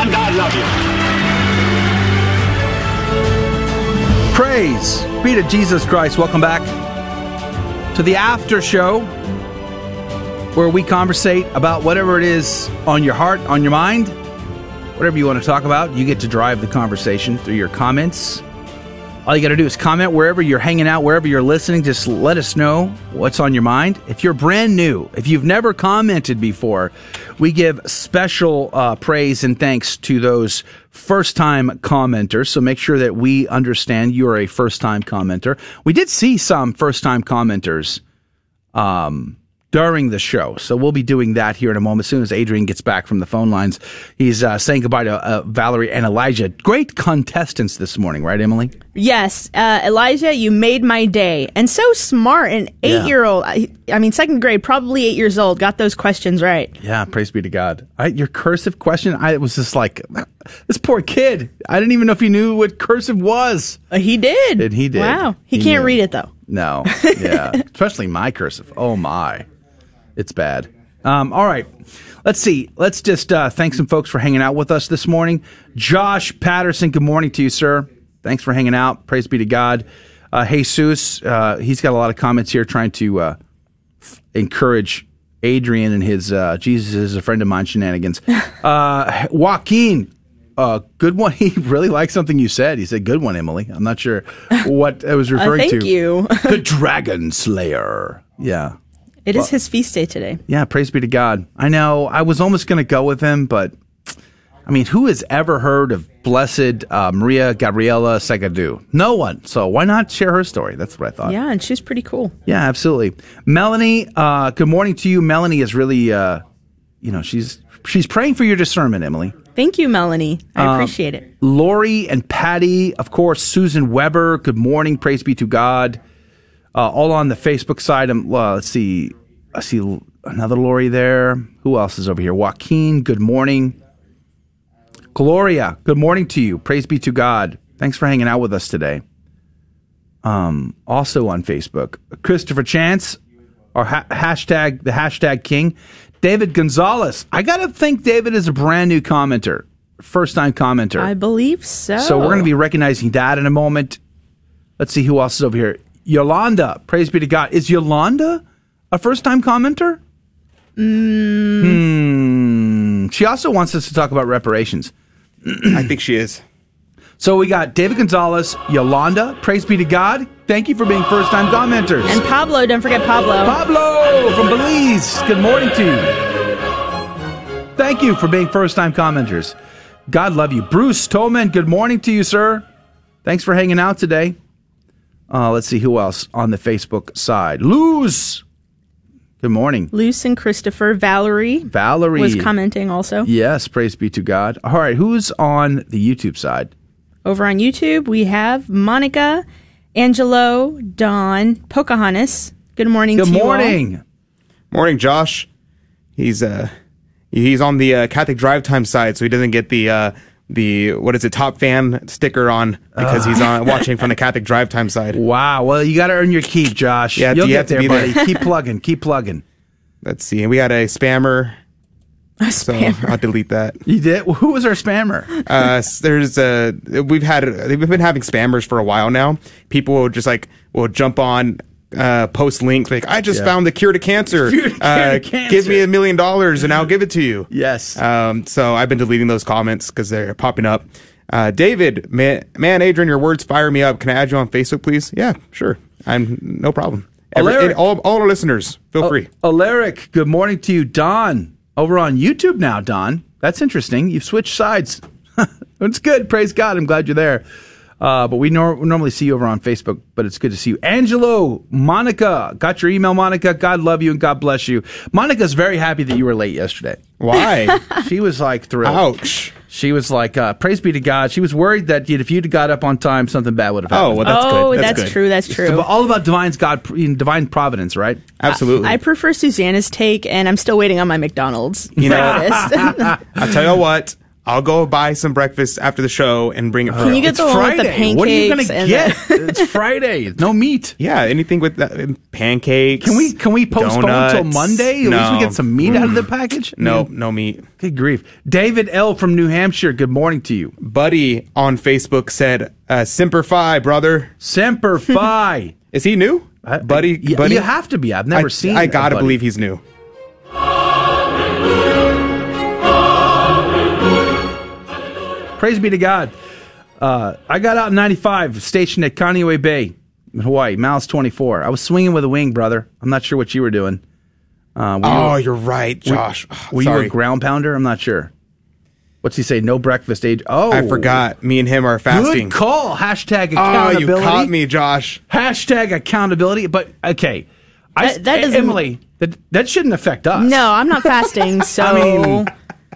and God love you. Praise be to Jesus Christ. Welcome back to the after show where we conversate about whatever it is on your heart, on your mind, whatever you want to talk about. You get to drive the conversation through your comments. All you got to do is comment wherever you're hanging out, wherever you're listening. Just let us know what's on your mind. If you're brand new, if you've never commented before, we give special uh, praise and thanks to those first time commenters. So make sure that we understand you're a first time commenter. We did see some first time commenters um, during the show. So we'll be doing that here in a moment. As soon as Adrian gets back from the phone lines, he's uh, saying goodbye to uh, Valerie and Elijah. Great contestants this morning, right, Emily? Yes, uh, Elijah, you made my day. And so smart, an eight year old, I, I mean, second grade, probably eight years old, got those questions right. Yeah, praise be to God. I, your cursive question, I was just like, this poor kid. I didn't even know if he knew what cursive was. Uh, he did. And he did. Wow. He, He can't knew. read it, though. No, yeah, especially my cursive. Oh my, it's bad. Um, all right, let's see. Let's just uh, thank some folks for hanging out with us this morning. Josh Patterson, good morning to you, sir. Thanks for hanging out. Praise be to God. Uh, Jesus, uh, he's got a lot of comments here trying to uh, f- encourage Adrian and his uh, Jesus is a friend of mine shenanigans. Uh, Joaquin, uh, good one. He really liked something you said. He said, "Good one, Emily." I'm not sure what I was referring thank to. Thank you. the Dragon Slayer. Yeah, It is Well- his feast day today. yeah. Praise be to God. I know. I was almost going to go with him, but I mean, who has ever heard of Blessed uh, Maria Gabriela Sagheddu? No one. So why not share her story? That's what I thought. Yeah, and she's pretty cool. Yeah, absolutely. Melanie, uh, good morning to you. Melanie is really, uh, you know, she's she's praying for your discernment, Emily. Thank you, Melanie. I Um, appreciate it. Lori and Patty, of course, Susan Weber. Good morning. Praise be to God. Uh, all on the Facebook side. Um, let's see. I see another Lori there. Who else is over here? Joaquin. Good morning. Gloria. Good morning to you. Praise be to God. Thanks for hanging out with us today. Um, also on Facebook, Christopher Chance, or ha- hashtag the hashtag King, David Gonzalez. I gotta think David is a brand new commenter, first time commenter. I believe so. So we're going to be recognizing that in a moment. Let's see who else is over here. Yolanda, praise be to God. Is Yolanda a first time commenter? Mm, Hmm. She also wants us to talk about reparations. I think she is. So we got David Gonzalez, Yolanda, praise be to God. Thank you for being first time commenters. And Pablo, don't forget Pablo. Pablo from Belize. Good morning to you. Thank you for being first time commenters. God love you. Bruce Tolman, good morning to you, sir. Thanks for hanging out today. Uh, let's see who else on the Facebook side. Luz. Good morning. Luce and Christopher. Valerie Valerie. was commenting also. Yes, praise be to God. All right, who's on the YouTube side? Over on YouTube, we have Monica, Angelo, Don, Pocahontas. Good morning Good to you all. morning. Morning, Josh. He's uh he's on the uh, Catholic Drive Time side, so he doesn't get the uh the what is it top fan sticker on because he's on watching from the Catholic Drive Time side. Wow. Well, you got to earn your keep, Josh. Yeah, You'll you get have to there, be buddy. there. keep plugging. Keep plugging. Let's see. We got a spammer. So I'll delete that. You did? Who was our spammer? Uh, there's uh, we've had we've been having spammers for a while now. People will just like will jump on, uh, post links like I just Yeah. found the cure to cancer. Cure to uh, cancer. Give me a million dollars and I'll give it to you. Yes. Um, so I've been deleting those comments because they're popping up. Uh, David, man, man, Adrian, your words fire me up. Can I add you on Facebook, please? Yeah, sure. I'm no problem. Every, Alaric. all, all our listeners, feel free. Alaric, good morning to you. Don, over on YouTube now, Don. That's interesting. You've switched sides. It's good. Praise God. I'm glad you're there. Uh, but we nor- normally see you over on Facebook, but it's good to see you. Angelo, Monica, got your email, Monica. God love you and God bless you. Monica's very happy that you were late yesterday. Why? she was like thrilled. Ouch. She was like, uh, praise be to God. She was worried that if you'd got up on time, something bad would have happened. Oh, well, that's good. oh, good. that's, true. That's It's true. all about divine's God, divine providence, right? Absolutely. I prefer Susanna's take, and I'm still waiting on my McDonald's You know- breakfast. I'll tell you what. I'll go buy some breakfast after the show and bring it. Home. Can you get It's the one with the Friday. What are you gonna pancakes and get? it's Friday. No meat. Yeah, anything with that, pancakes. Can we can we postpone until. Monday? At No. least we get some meat out of the package. No, no meat. Good grief. David L from New Hampshire. Good morning to you. Buddy on Facebook said, uh, "Semper Fi, brother." Semper Fi. Is he new? buddy, y- buddy. you have to be. I've never I, seen I gotta Buddy. believe he's new. Praise be to God. Uh, I got out in 95, stationed at Kaneohe Bay in Hawaii, Miles 24. I was swinging with a wing, brother. I'm not sure what you were doing. Uh, were Oh, you, you're right, were- Josh. Were, you Sorry. a ground pounder? I'm not sure. What's he say? No breakfast age. Oh, I forgot. Me and him are fasting. Good call. Hashtag accountability. Oh, you caught me, Josh. Hashtag accountability. But okay, I, That- that doesn't- Emily. That that shouldn't affect us. no, I'm not fasting, so I mean,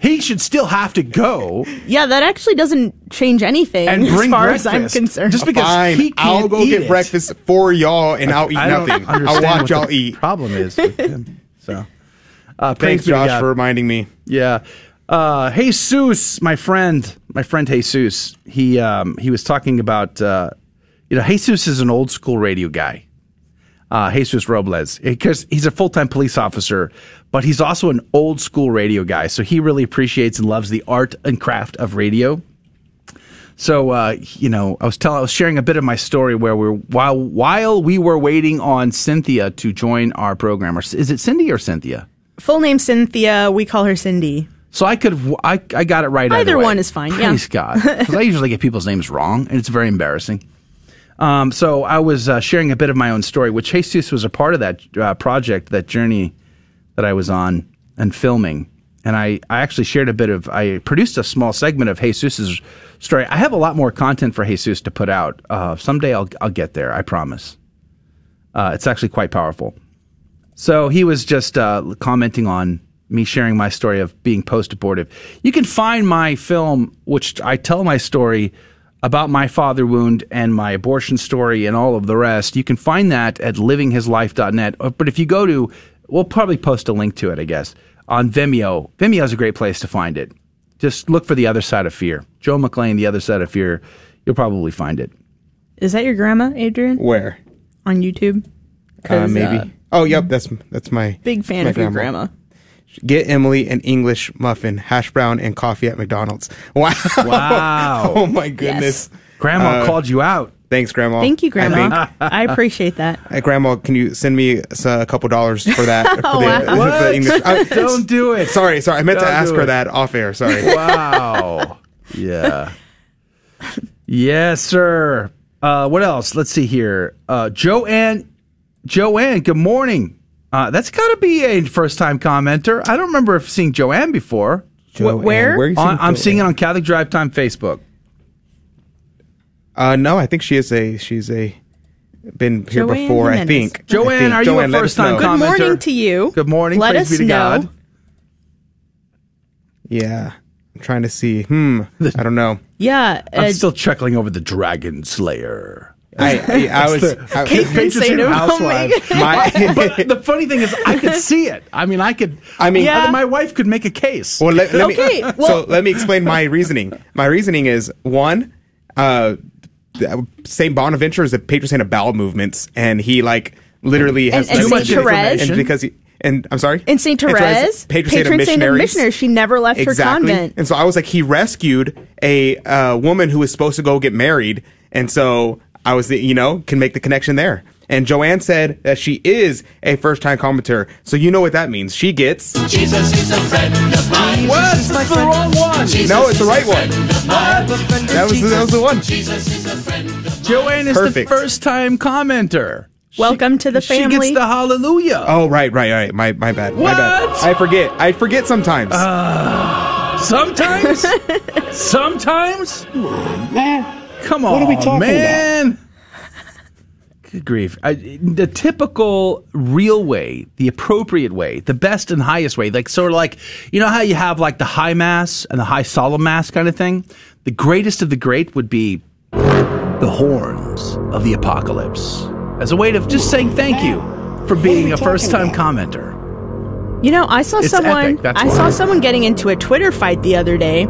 he should still have to go yeah, that actually doesn't change anything and bring as far as. I'm concerned. Just because Fine, he can't I'll go eat get it. breakfast for y'all, and I'll eat I don't nothing. I'll understand watch what y'all the eat. Problem is, with him. so uh, praise Thanks, be to Josh, God. for reminding me. Yeah. Uh, Jesus, my friend, my friend Jesus, he um, he was talking about uh, you know Jesus is an old school radio guy. Uh, Jesus Robles, because he's a full time police officer, but he's also an old school radio guy. So he really appreciates and loves the art and craft of radio. So uh, you know, I was telling, I was sharing a bit of my story where we're while while we were waiting on Cynthia to join our program. Or is it Cindy or Cynthia? Full name Cynthia. We call her Cindy. So I could I, I got it right. Either way. one is fine, yeah. Praise God, because I usually get people's names wrong, and it's very embarrassing. Um, so I was uh, sharing a bit of my own story, which Jesus was a part of that uh, project, that journey that I was on and filming. And I, I actually shared a bit of, I produced a small segment of Jesus's story. I have a lot more content for Jesus to put out. Uh, someday I'll, I'll get there, I promise. Uh, it's actually quite powerful. So he was just uh, commenting on me sharing my story of being post abortive. You can find my film, which I tell my story about my father wound and my abortion story and all of the rest. You can find that at livinghislife.net. Uh, But if you go to, we'll probably post a link to it, I guess, on Vimeo. Vimeo is a great place to find it. Just look for The Other Side of Fear. Joe McClain, The Other Side of Fear. You'll probably find it. Is that your grandma, Adrian? Where? On YouTube? Uh, 'Cause, maybe. uh, oh, yep. That's that's my big fan my of your grandma. Get Emily an English muffin, hash brown, and coffee at McDonald's. Wow! Wow. oh my goodness! Grandma Uh, called you out. Thanks, Grandma. Thank you, Grandma. think- I, appreciate that. Hey, Grandma, can you send me a couple dollars for that? for Oh, wow. for What? English- I- Don't do it. Sorry, sorry. I meant to Don't ask do her it. that off air. Sorry. Wow. yeah. Yes, sir. Uh, what else? Let's see here. Uh, Joanne, Joanne, good morning. Uh, that's got to be a first time commenter. I don't remember seeing Joanne before. Joanne, where? where are you On- I'm seeing it on Catholic Drive Time Facebook. Uh, no, I think she is a she's a been here Joanne before. I think. Joanne, I think. are you a Joanne, let first-time know. Good commenter. morning to you. Good morning. Let Praise us be to know. God. Yeah, I'm trying to see. Hmm. I don't know. Yeah. I'm uh, still chuckling over the Dragon Slayer. I I, I was. I, Kate Vincent Patriots of Housewives. my, but the funny thing is, I could see it. I mean, I could. I mean- Yeah. my wife could make a case. Well, let, let Okay, me. well- so let me explain my reasoning. My reasoning is one, uh, Saint Bonaventure is a patron saint of bowel movements, and he like literally has And- and never- Saint Therese? and because he and I'm sorry, and Saint Therese, patron, saint of missionaries. missionaries. She never left her Exactly. convent. And so I was like, he rescued a uh, woman who was supposed to go get married, and so I was, you know, can make the connection there. And Joanne said that she is a first-time commenter. so you know what that means. She gets Jesus is a friend of mine. What? That's the wrong one. no, it's the right one. That was that was the one. Jesus is a friend of Joanne is Perfect. the first time commenter. Welcome to the family. She gets the hallelujah. Oh, right, right, right. My my bad. My bad. What? I forget. I forget sometimes. Uh, sometimes? Sometimes? man. Come on, What are we talking man. Good grief. I, the typical real way, the appropriate way, the best and highest way, like sort of like, you know how you have like the high mass and the high solemn mass kind of thing? The greatest of the great would be the horns of the apocalypse as a way of just saying thank you for being a first time commenter. You know, I saw It's someone. epic, I why. saw someone getting into a Twitter fight the other day.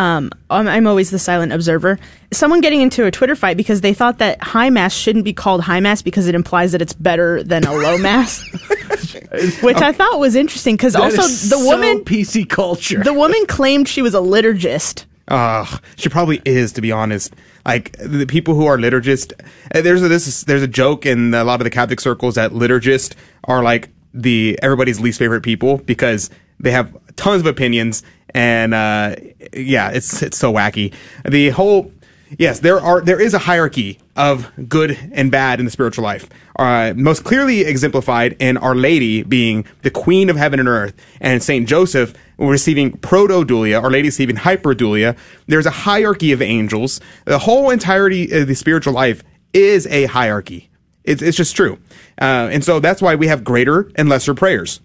Um, I'm, I'm always the silent observer. Someone getting into a Twitter fight because they thought that high mass shouldn't be called high mass because it implies that it's better than a low mass, which I thought was interesting because also the so woman PC culture. the woman claimed she was a liturgist. Uh, she probably is, to be honest. Like the people who are liturgist, uh, there's a, this there's a joke in a lot of the Catholic circles that liturgists are like the everybody's least favorite people because they have tons of opinions and uh, yeah, it's it's so wacky. The whole yes, there are there is a hierarchy of good and bad in the spiritual life. Uh, most clearly exemplified in Our Lady being the Queen of Heaven and Earth, and Saint Joseph receiving protodulia, Our Lady receiving hyperdulia. There's a hierarchy of angels. The whole entirety of the spiritual life is a hierarchy. It's it's just true, uh, and so that's why we have greater and lesser prayers.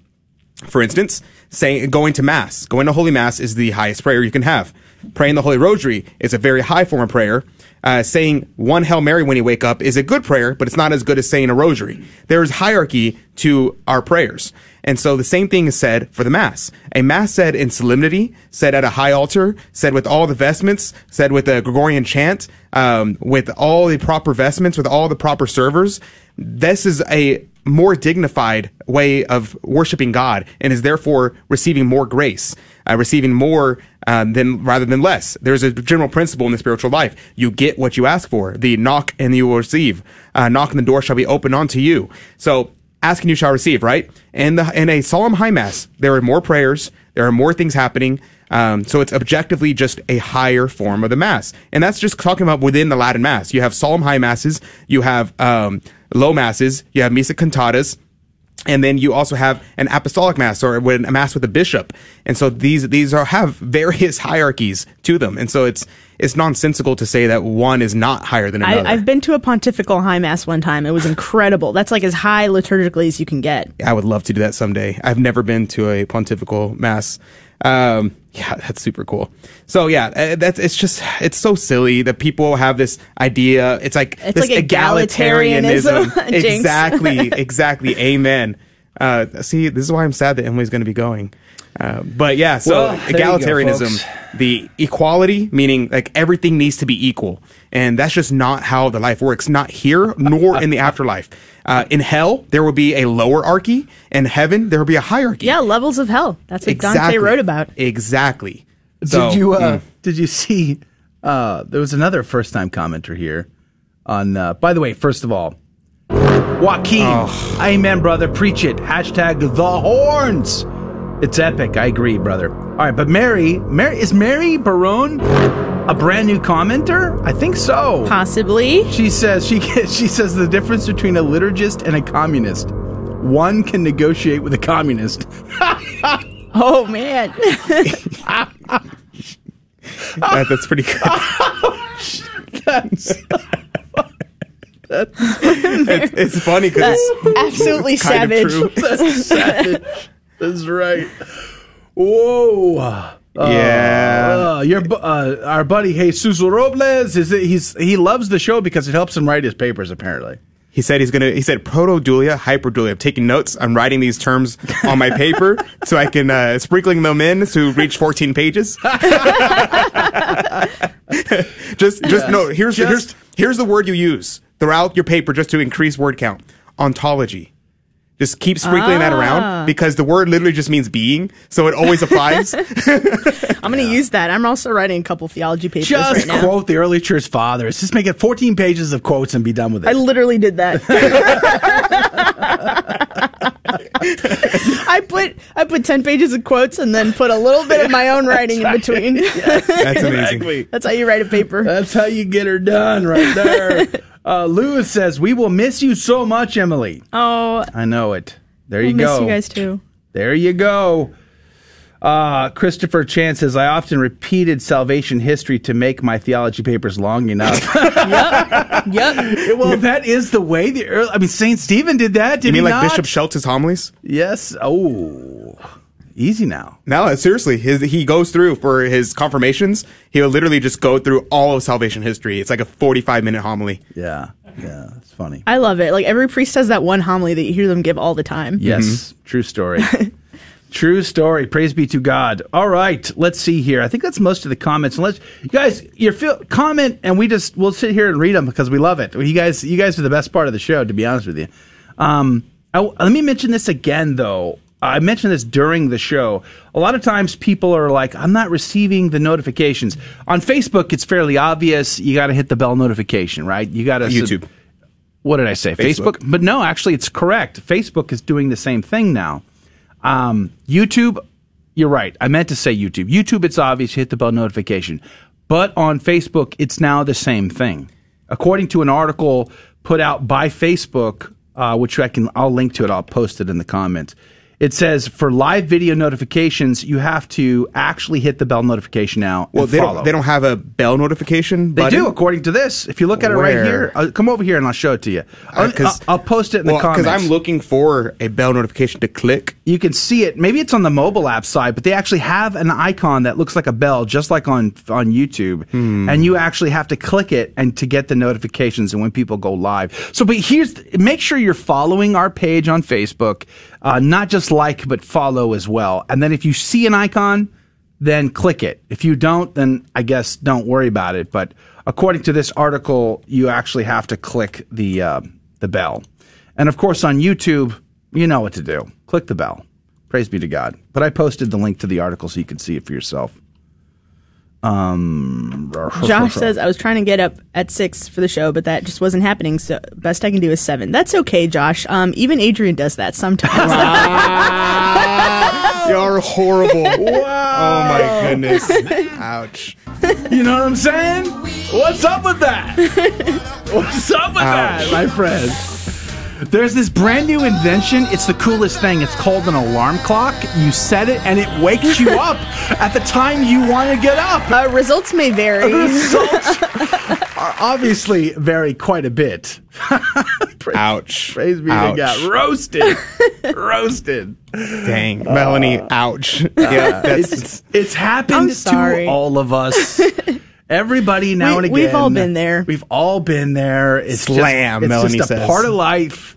For instance, saying going to mass, going to holy mass is the highest prayer you can have. Praying the holy rosary is a very high form of prayer. Uh, saying one Hail Mary when you wake up is a good prayer, but it's not as good as saying a rosary. There is hierarchy to our prayers. And so the same thing is said for the Mass. A Mass said in solemnity, said at a high altar, said with all the vestments, said with a Gregorian chant, um, with all the proper vestments, with all the proper servers. This is a more dignified way of worshiping God and is therefore receiving more grace, uh, receiving more um, than rather than less. There's a general principle in the spiritual life: you get what you ask for. The knock and you will receive. Uh, knock and the door shall be opened unto you. So ask and you shall receive. Right? And in a solemn high mass, there are more prayers. There are more things happening. Um, so it's objectively just a higher form of the mass, and that's just talking about within the Latin mass. You have solemn high masses, you have um, low masses, you have missa cantatas, and then you also have an apostolic mass or a mass with a bishop. And so these these are have various hierarchies to them, and so it's it's nonsensical to say that one is not higher than another. I, I've been to a pontifical high mass one time. It was incredible. That's like as high liturgically as you can get. I would love to do that someday. I've never been to a pontifical mass. Um, yeah, that's super cool. So yeah, uh, that's it's just it's so silly that people have this idea. It's like It's this like egalitarianism. Jinx. exactly, exactly. Amen. Uh, see, this is why I'm sad that Emily's going to be going. Uh, but yeah, so Well, there you go, egalitarianism—the equality, meaning like everything needs to be equal, and that's just not how the life works. Not here, nor in the afterlife. Uh, in hell, there will be a lower archy. In heaven, there will be a hierarchy. Yeah, levels of hell. That's what Dante wrote about. Exactly. So, did you uh, mm. did you see? Uh, there was another first time commenter here. On uh, by the way, first of all, Joaquin, Oh. amen, brother, preach it. Hashtag the horns. It's epic. I agree, brother. All right, but Mary, Mary is Mary Barone a brand new commenter? I think so. Possibly. She says she she says the difference between a liturgist and a communist. One can negotiate with a communist. Oh man. That- that's pretty good. That's, it's, it's funny because That's absolutely savage. That's savage. That's right. Whoa. Uh, Yeah. uh, your uh, our buddy Jesus Robles is he's he loves the show because it helps him write his papers. Apparently, He said he's gonna. He said protodulia, hyperdulia. I'm taking notes. I'm writing these terms on my paper so I can uh, sprinkling them in to reach 14 pages. just, just no. Here's Just- here's here's the word you use throughout your paper just to increase word count. Ontology. Just keep sprinkling that Ah. around because the word literally just means being, so it always applies. I'm going to use that. I'm also writing a couple theology papers just right now. quote the early church fathers. Just make it 14 pages of quotes and be done with it. I literally did that. I put I put ten pages of quotes and then put a little bit of my own writing in between. That's amazing. That's how you write a paper. That's how you get her done right there. Uh, Lewis says, We will miss you so much, Emily. Oh, I know it. There we'll you miss go. you guys too. There you go. Uh, Christopher Chan says, I often repeated salvation history to make my theology papers long enough. yep. Yep. Well, that is the way the early, I mean, St. Stephen did that, did You mean he like not? Bishop Schultz's homilies? Yes. Oh, easy now. No, uh, seriously, his, he goes through for his confirmations. He'll literally just go through all of salvation history. It's like a forty-five minute homily. Yeah, yeah, it's funny. I love it. Like every priest has that one homily that you hear them give all the time. Yes, true story. true story. Praise be to God. All right, let's see here. I think that's most of the comments. Unless you guys, your feel, comment, and we just we'll sit here and read them because we love it. You guys, you guys are the best part of the show. To be honest with you, um, I, let me mention this again though. I mentioned this during the show. A lot of times people are like, I'm not receiving the notifications. On Facebook, it's fairly obvious. You got to hit the bell notification, right? You got to YouTube. what did I say? Facebook. Facebook. But no, actually, it's correct. Facebook is doing the same thing now. Um, YouTube, you're right. I meant to say YouTube. YouTube, it's obvious. You hit the bell notification. But on Facebook, it's now the same thing. According to an article put out by Facebook, uh, which I can, I'll link to it. I'll post it in the comments. It says for live video notifications, you have to actually hit the bell notification now. Well, they follow. don't. They don't have a bell notification. They button? do, according to this. If you look at it right Where? here, uh, come over here and I'll show it to you. I'll, I'll, I'll post it in well, the comments. Because I'm looking for a bell notification to click. You can see it. Maybe it's on the mobile app side, but they actually have an icon that looks like a bell, just like on on YouTube. Hmm. And you actually have to click it and to get the notifications and when people go live. So, but here's make sure you're following our page on Facebook, uh, not just like but follow as well. And then if you see an icon, then click it. If you don't, then I guess don't worry about it. But according to this article, you actually have to click the uh, the bell. And of course, on YouTube, you know what to do. Click the bell. Praise be to God. But I posted the link to the article so you can see it for yourself. Um, Josh says I was trying to get up at six for the show, but that just wasn't happening. So best I can do is seven. That's okay, Josh. Um, even Adrian does that sometimes. You're horrible. Oh my goodness. Ouch. You know what I'm saying? What's up with that? What's up with that, my friend? There's this brand new invention. It's the coolest thing. It's called an alarm clock. You set it and it wakes you up at the time you want to get up. Uh, results may vary. Results are obviously vary quite a bit. Ouch. Praise be Ouch. to God. Roasted. Roasted. Dang, Melanie. ouch. Yeah, that's it's, it's happened to all of us. Everybody now We- and again. we've all been there. We've all been there. It's Slam, Just, it's Melanie just a says. part of life.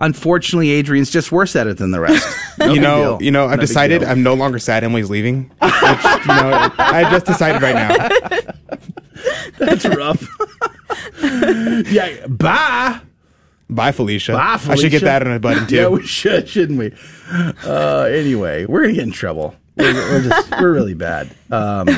Unfortunately, Adrian's just worse at it than the rest. No you know, deal. you know. I've big decided. I'm no longer sad Emily's leaving. Which, you know, I just decided right now. That's rough. yeah. Bye. Bye, Felicia. Bye, Felicia. I should get that on a button too. Yeah, we should, shouldn't we? Uh, anyway, we're gonna get in trouble. We're, we're just we're really bad. Um,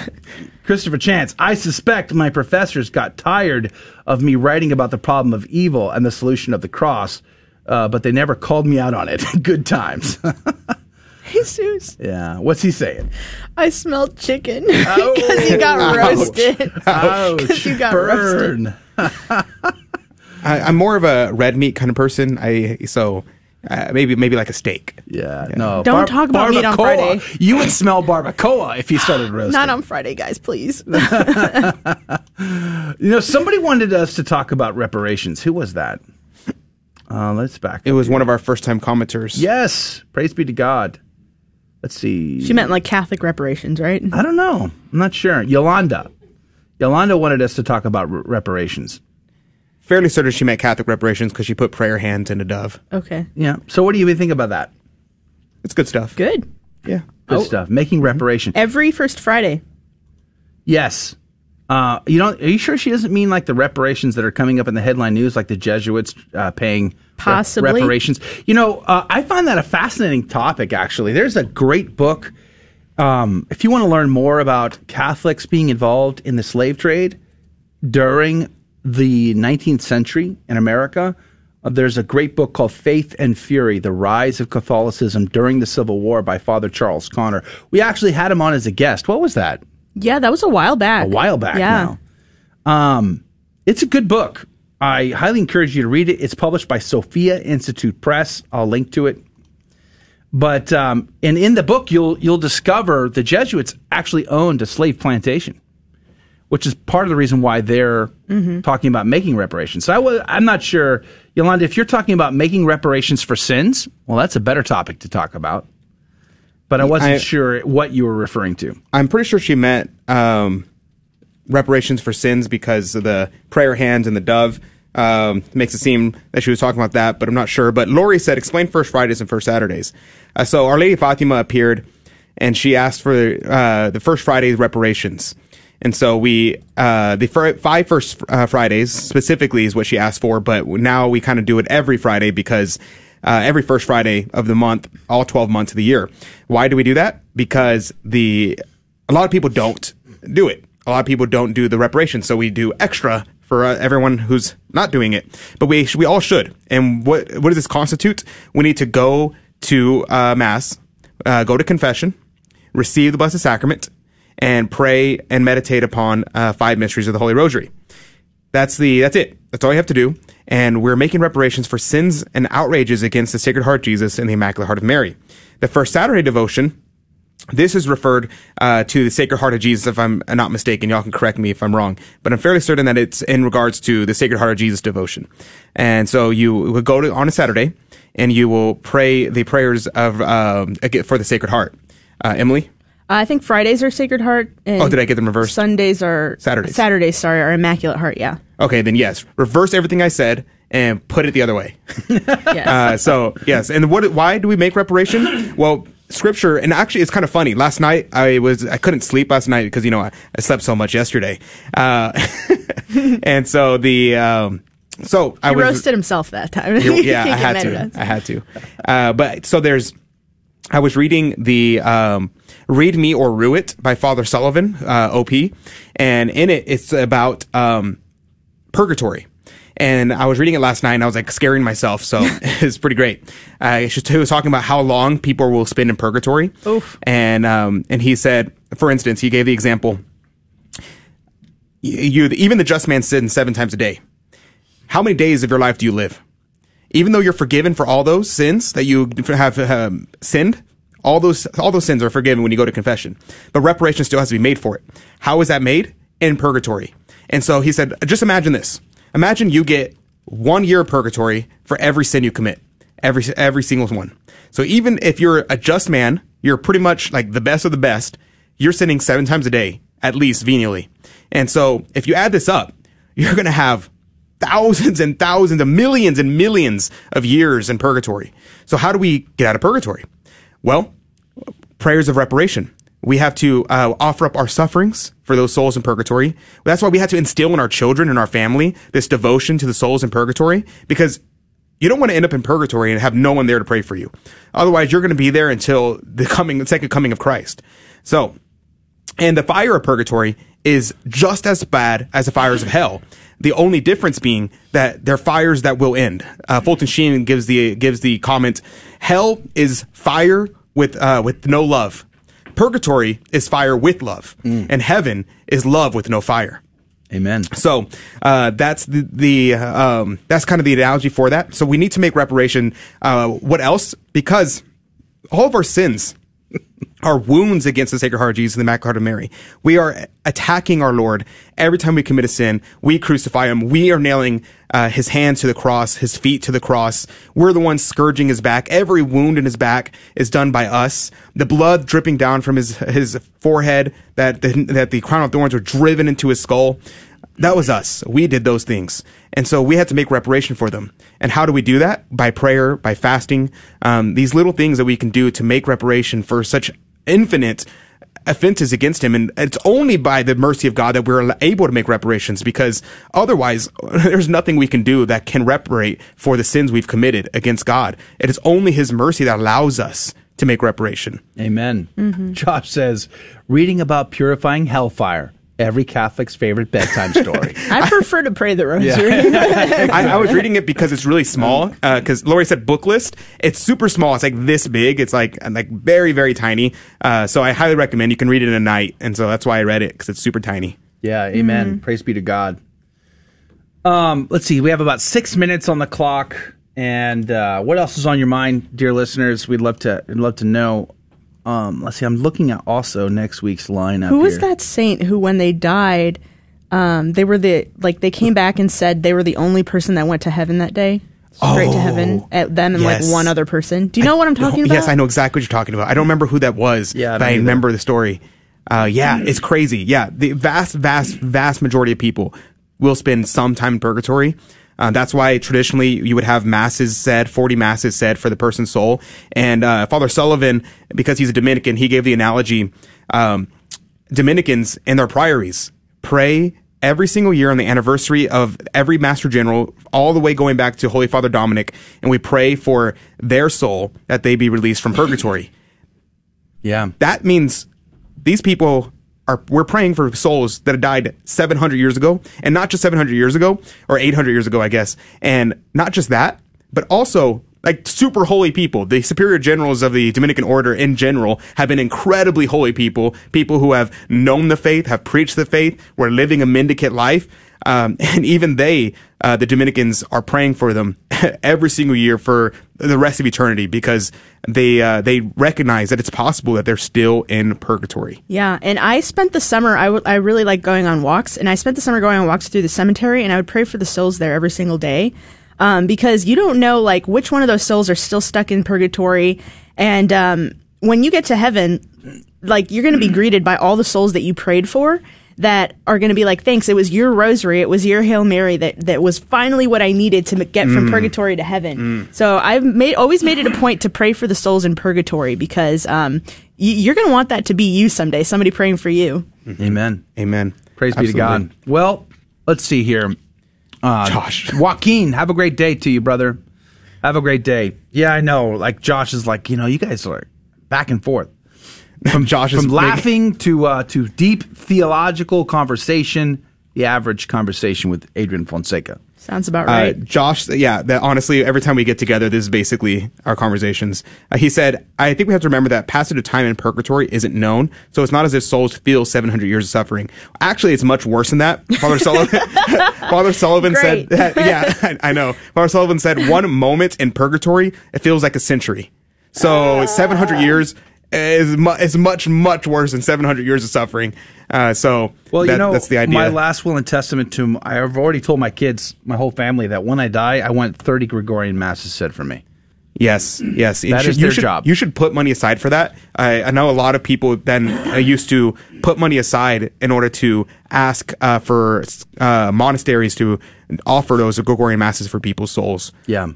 Christopher Chance, I suspect my professors got tired of me writing about the problem of evil and the solution of the cross, uh, but they never called me out on it. Good times. Jesus, yeah. What's he saying? I smelled chicken because you got Ouch. roasted. Ouch! Because you got roasted. Burn. I, I'm more of a red meat kind of person. I so uh, maybe maybe like a steak. Yeah. No. Don't talk about meat on. Friday. You would smell barbacoa if you started roasting. Not on Friday, guys, please. You know, somebody wanted us to talk about reparations. Who was that? Uh, let's back. It was one of our first time commenters. Yes, praise be to God. Let's see. she meant like Catholic reparations, right? I don't know. I'm not sure. Yolanda. Yolanda wanted us to talk about re- reparations. Fairly certain she meant Catholic reparations because she put prayer hands in a dove. Okay. Yeah. So, what do you think about that? It's good stuff. Good. Yeah. Good stuff. Making reparation. Every first Friday. Yes. Uh, you know, are you sure she doesn't mean like the reparations that are coming up in the headline news, like the Jesuits uh, paying Possibly. reparations? You know, uh, I find that a fascinating topic. Actually, there's a great book. Um, if you want to learn more about Catholics being involved in the slave trade during the 19th century in America, uh, there's a great book called Faith and Fury The Rise of Catholicism During the Civil War by Father Charles Connor. We actually had him on as a guest. What was that? Yeah, that was a while back. a while back Yeah. now. Um, it's a good book. I highly encourage you to read it. It's published by Sophia Institute Press. I'll link to it. But um, and in the book, you'll you'll discover the Jesuits actually owned a slave plantation, which is part of the reason why they're Mhm. talking about making reparations. So I was, I'm not sure, Yolanda, if you're talking about making reparations for sins, well, that's a better topic to talk about. But I wasn't I- sure what you were referring to. I'm pretty sure she meant um, reparations for sins because of the prayer hands and the dove. Um, makes it seem that she was talking about that, but I'm not sure. But Lori said, explain First Fridays and First Saturdays. Uh, so Our Lady Fatima appeared and she asked for uh, the First Friday's reparations. And so we, uh, the fir- five first uh, Fridays specifically is what she asked for, but now we kind of do it every Friday because uh, every first Friday of the month, all 12 months of the year. Why do we do that? Because the, a lot of people don't do it. A lot of people don't do the reparations. So we do extra for uh, everyone who's not doing it. But we, we all should. And what, what does this constitute? We need to go to uh, Mass, uh, go to confession, receive the Blessed Sacrament, and pray and meditate upon uh, five mysteries of the Holy Rosary. That's the that's it. That's all you have to do. And we're making reparations for sins and outrages against the Sacred Heart of Jesus and the Immaculate Heart of Mary. The first Saturday devotion. This is referred uh, to the Sacred Heart of Jesus, if I'm not mistaken. Y'all can correct me if I'm wrong, but I'm fairly certain that it's in regards to the Sacred Heart of Jesus devotion. And so you would go to on a Saturday, and you will pray the prayers of um, for the Sacred Heart. Uh, Emily, I think Fridays are Sacred Heart. And Oh, did I get them reversed? Sundays are Saturdays. Saturdays, sorry, are Immaculate Heart. Yeah. Okay, then yes, reverse everything I said and put it the other way. uh, so yes, and what? Why do we make reparation? Well, scripture, and actually, it's kind of funny. Last night, I was I couldn't sleep last night because you know I, I slept so much yesterday, uh, and so the um, so I was roasted himself that time. yeah, I had to. I had to. Uh, but so there's, I was reading the um, "Read Me or Rue It" by Father Sullivan, uh, OP, and in it it's about um, purgatory. And I was reading it last night, and I was like scaring myself. So it's pretty great. Uh, it's just he was talking about how long people will spend in purgatory. Oof. And um, and he said, for instance, he gave the example. You, you even the just man sins seven times a day. How many days of your life do you live? Even though you're forgiven for all those sins that you have um, sinned, all those all those sins are forgiven when you go to confession. But reparation still has to be made for it. How is that made? In purgatory. And so he said, just imagine this. Imagine you get one year of purgatory for every sin you commit. Every every single one. So even if you're a just man, you're pretty much like the best of the best, you're sinning seven times a day, at least venially. And so if you add this up, you're gonna have thousands and thousands of millions and millions of years in purgatory. So how do we get out of purgatory? Well, prayers of reparation. We have to uh, offer up our sufferings for those souls in purgatory. That's why we have to instill in our children and our family this devotion to the souls in purgatory because you don't want to end up in purgatory and have no one there to pray for you. Otherwise, you're going to be there until the coming, the second coming of Christ. So, and the fire of purgatory is just as bad as the fires of hell. The only difference being that they're fires that will end. Uh, Fulton Sheen gives the gives the comment: Hell is fire with uh, with no love. Purgatory is fire with love, and heaven is love with no fire. Amen. So uh, that's the, the um, that's kind of the analogy for that. So we need to make reparation. Uh, what else? Because all of our sins are wounds against the Sacred Heart of Jesus and the Immaculate Heart of Mary. We are attacking our Lord every time we commit a sin. We crucify him. We are nailing uh, his hands to the cross, his feet to the cross. We're the ones scourging his back. Every wound in his back is done by us. The blood dripping down from his his forehead, that the, that the crown of thorns were driven into his skull. That was us. We did those things. And so we had to make reparation for them. And how do we do that? By prayer, by fasting. Um, these little things that we can do to make reparation for such infinite offenses against him. And it's only by the mercy of God that we're able to make reparations because otherwise there's nothing we can do that can reparate for the sins we've committed against God. It is only his mercy that allows us to make reparation. Amen. Mm-hmm. Josh says, reading about purifying hellfire, every Catholic's favorite bedtime story. I prefer to pray the rosary. I, I was reading it because it's really small. Because Lori said book list. It's super small. It's like this big. It's like like very very tiny. Uh, so I highly recommend. You can read it in a night, and so that's why I read it because it's super tiny. Yeah, amen. Praise be to God. Um, let's see. We have about six minutes on the clock. And uh, what else is on your mind, dear listeners? We'd love to we'd love to know. Um, let's see. I'm looking at also next week's lineup. Who was here. that saint who, when they died, um, they were the like they came back and said they were the only person that went to heaven that day, straight to heaven at them and yes. like one other person. Do you know what I'm talking about? Yes, I know exactly what you're talking about. I don't remember who that was, Yeah, I but don't I either. remember the story. Uh, yeah, it's crazy. Yeah, the vast, vast, vast majority of people will spend some time in purgatory. Uh, that's why traditionally you would have masses said, 40 masses said for the person's soul. And uh, Father Sullivan, because he's a Dominican, he gave the analogy um, Dominicans in their priories pray every single year on the anniversary of every Master General, all the way going back to Holy Father Dominic, and we pray for their soul that they be released from purgatory. Yeah. That means these people are, we're praying for souls that died 700 years ago, and not just 700 years ago, or 800 years ago, I guess. And not just that, but also like super holy people. The superior generals of the Dominican order in general have been incredibly holy people, people who have known the faith, have preached the faith, were living a mendicant life. Um, and even they, uh, the Dominicans are praying for them every single year for the rest of eternity because they, uh, they recognize that it's possible that they're still in purgatory. Yeah, and I spent the summer. I, w- I really like going on walks, and I spent the summer going on walks through the cemetery, and I would pray for the souls there every single day, um, because you don't know like which one of those souls are still stuck in purgatory, and um, when you get to heaven, like you're going to be greeted by all the souls that you prayed for that are going to be like, thanks, it was your rosary, it was your Hail Mary that, that was finally what I needed to get from Mm. purgatory to heaven. So I've made always made it a point to pray for the souls in purgatory because um, y- you're going to want that to be you someday, somebody praying for you. Amen. Amen. Praise be to God. Well, let's see here. Uh, Josh. Joaquin, have a great day to you, brother. Have a great day. Yeah, I know. Like Josh is like, you know, you guys are back and forth. From Josh is from big- laughing to uh, to deep theological conversation, the average conversation with Adrian Fonseca. Sounds about Uh, right. Josh, yeah, that honestly, every time we get together, this is basically our conversations. Uh, he said, I think we have to remember that passage of time in purgatory isn't known, so it's not as if souls feel 700 years of suffering. Actually, it's much worse than that. Father Sullivan, Father Sullivan said that, yeah, I, I know. Father Sullivan said one moment in purgatory, it feels like a century. So 700 years is, mu- is much, much worse than 700 years of suffering. Uh, so Well, that- you know, that's the idea. my last will and testament to I've already told my kids, my whole family, that when I die, I want 30 Gregorian masses said for me. Yes, yes. You That should- is you their should, job. You should put money aside for that. I, I know a lot of people then uh, used to put money aside in order to ask uh, for uh, monasteries to offer those Gregorian masses for people's souls. Yeah.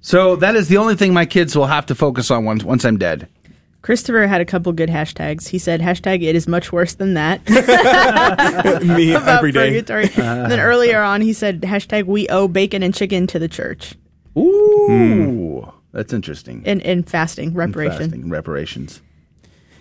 So that is the only thing my kids will have to focus on once once I'm dead. Christopher had a couple good hashtags. He said, hashtag it is much worse than that. Me About every day. purgatory. And then earlier on, he said, hashtag we owe bacon and chicken to the church. Ooh, that's interesting. In, in fasting, reparation. Fasting, reparations.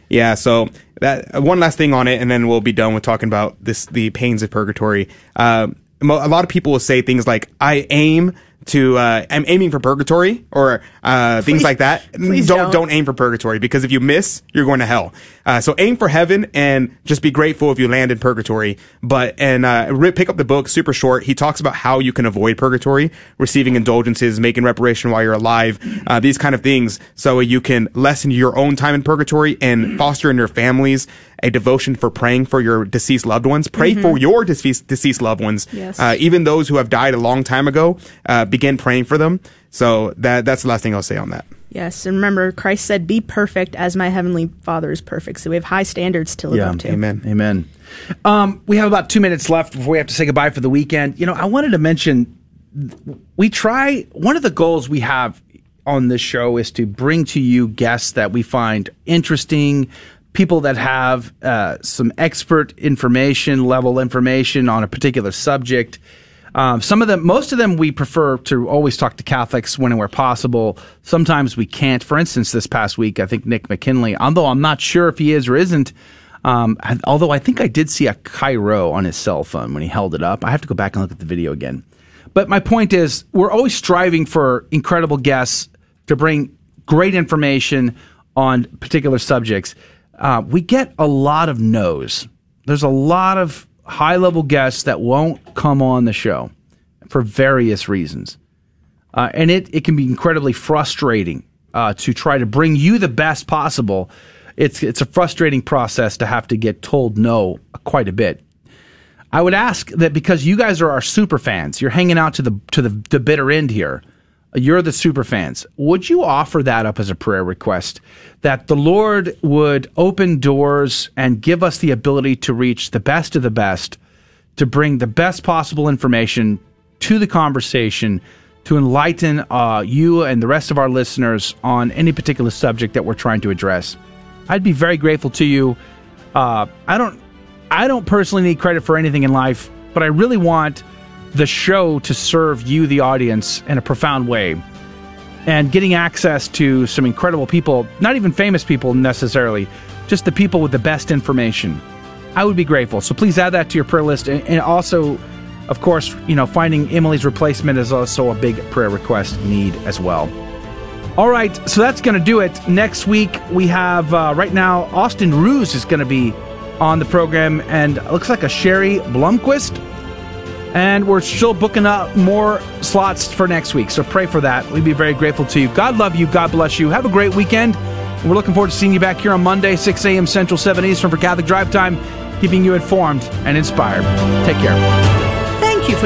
Yeah, so that uh, one last thing on it, and then we'll be done with talking about this the pains of purgatory. Um, mo- a lot of people will say things like, "I aim to, uh, I'm aiming for purgatory," or uh, things like that. don't don't. don't aim for purgatory because if you miss, you're going to hell. Uh, so aim for heaven and just be grateful if you land in purgatory. But and uh, pick up the book, super short. He talks about how you can avoid purgatory, receiving indulgences, making reparation while you're alive, uh, these kind of things, so you can lessen your own time in purgatory and foster in your families a devotion for praying for your deceased loved ones. Pray Mhm. for your deceased deceased loved ones, Yes. uh, even those who have died a long time ago. Begin praying for them. So that that's the last thing I'll say on that. Yes, and remember, Christ said, "Be perfect as my heavenly Father is perfect." So we have high standards to live up to. Amen. Amen. Um, we have about two minutes left before we have to say goodbye for the weekend. You know, I wanted to mention we try one of the goals we have on this show is to bring to you guests that we find interesting people that have uh, some expert information level information on a particular subject um, some of them most of them we prefer to always talk to catholics when and where possible sometimes we can't for instance this past week i think nick mckinley although i'm not sure if he is or isn't um, although i think i did see a Chi-Rho on his cell phone when he held it up i have to go back and look at the video again but my point is, we're always striving for incredible guests to bring great information on particular subjects. Uh, we get a lot of no's. There's a lot of high level guests that won't come on the show for various reasons. uh, and it it can be incredibly frustrating uh, to try to bring you the best possible. It's it's a frustrating process to have to get told no quite a bit. I would ask that because you guys are our super fans, you're hanging out to the to the, the bitter end here. You're the super fans. Would you offer that up as a prayer request that the Lord would open doors and give us the ability to reach the best of the best, to bring the best possible information to the conversation, to enlighten uh, you and the rest of our listeners on any particular subject that we're trying to address? I'd be very grateful to you. Uh, I don't, I don't personally need credit for anything in life, but I really want the show to serve you, the audience, in a profound way. And getting access to some incredible people, not even famous people necessarily, just the people with the best information. I would be grateful. So please add that to your prayer list. And also, of course, you know, finding Emily's replacement is also a big prayer request need as well. All right, so that's going to do it. Next week, we have, uh, right now, Austin Ruse is going to be on the program, and looks like a Sherry Blumquist and we're still booking up more slots for next week. So pray for that. We'd be very grateful to you. God love you. God bless you. Have a great weekend. We're looking forward to seeing you back here on Monday, 6 a.m. Central, 7 Eastern for Catholic Drive Time, keeping you informed and inspired. Take care. Thank you for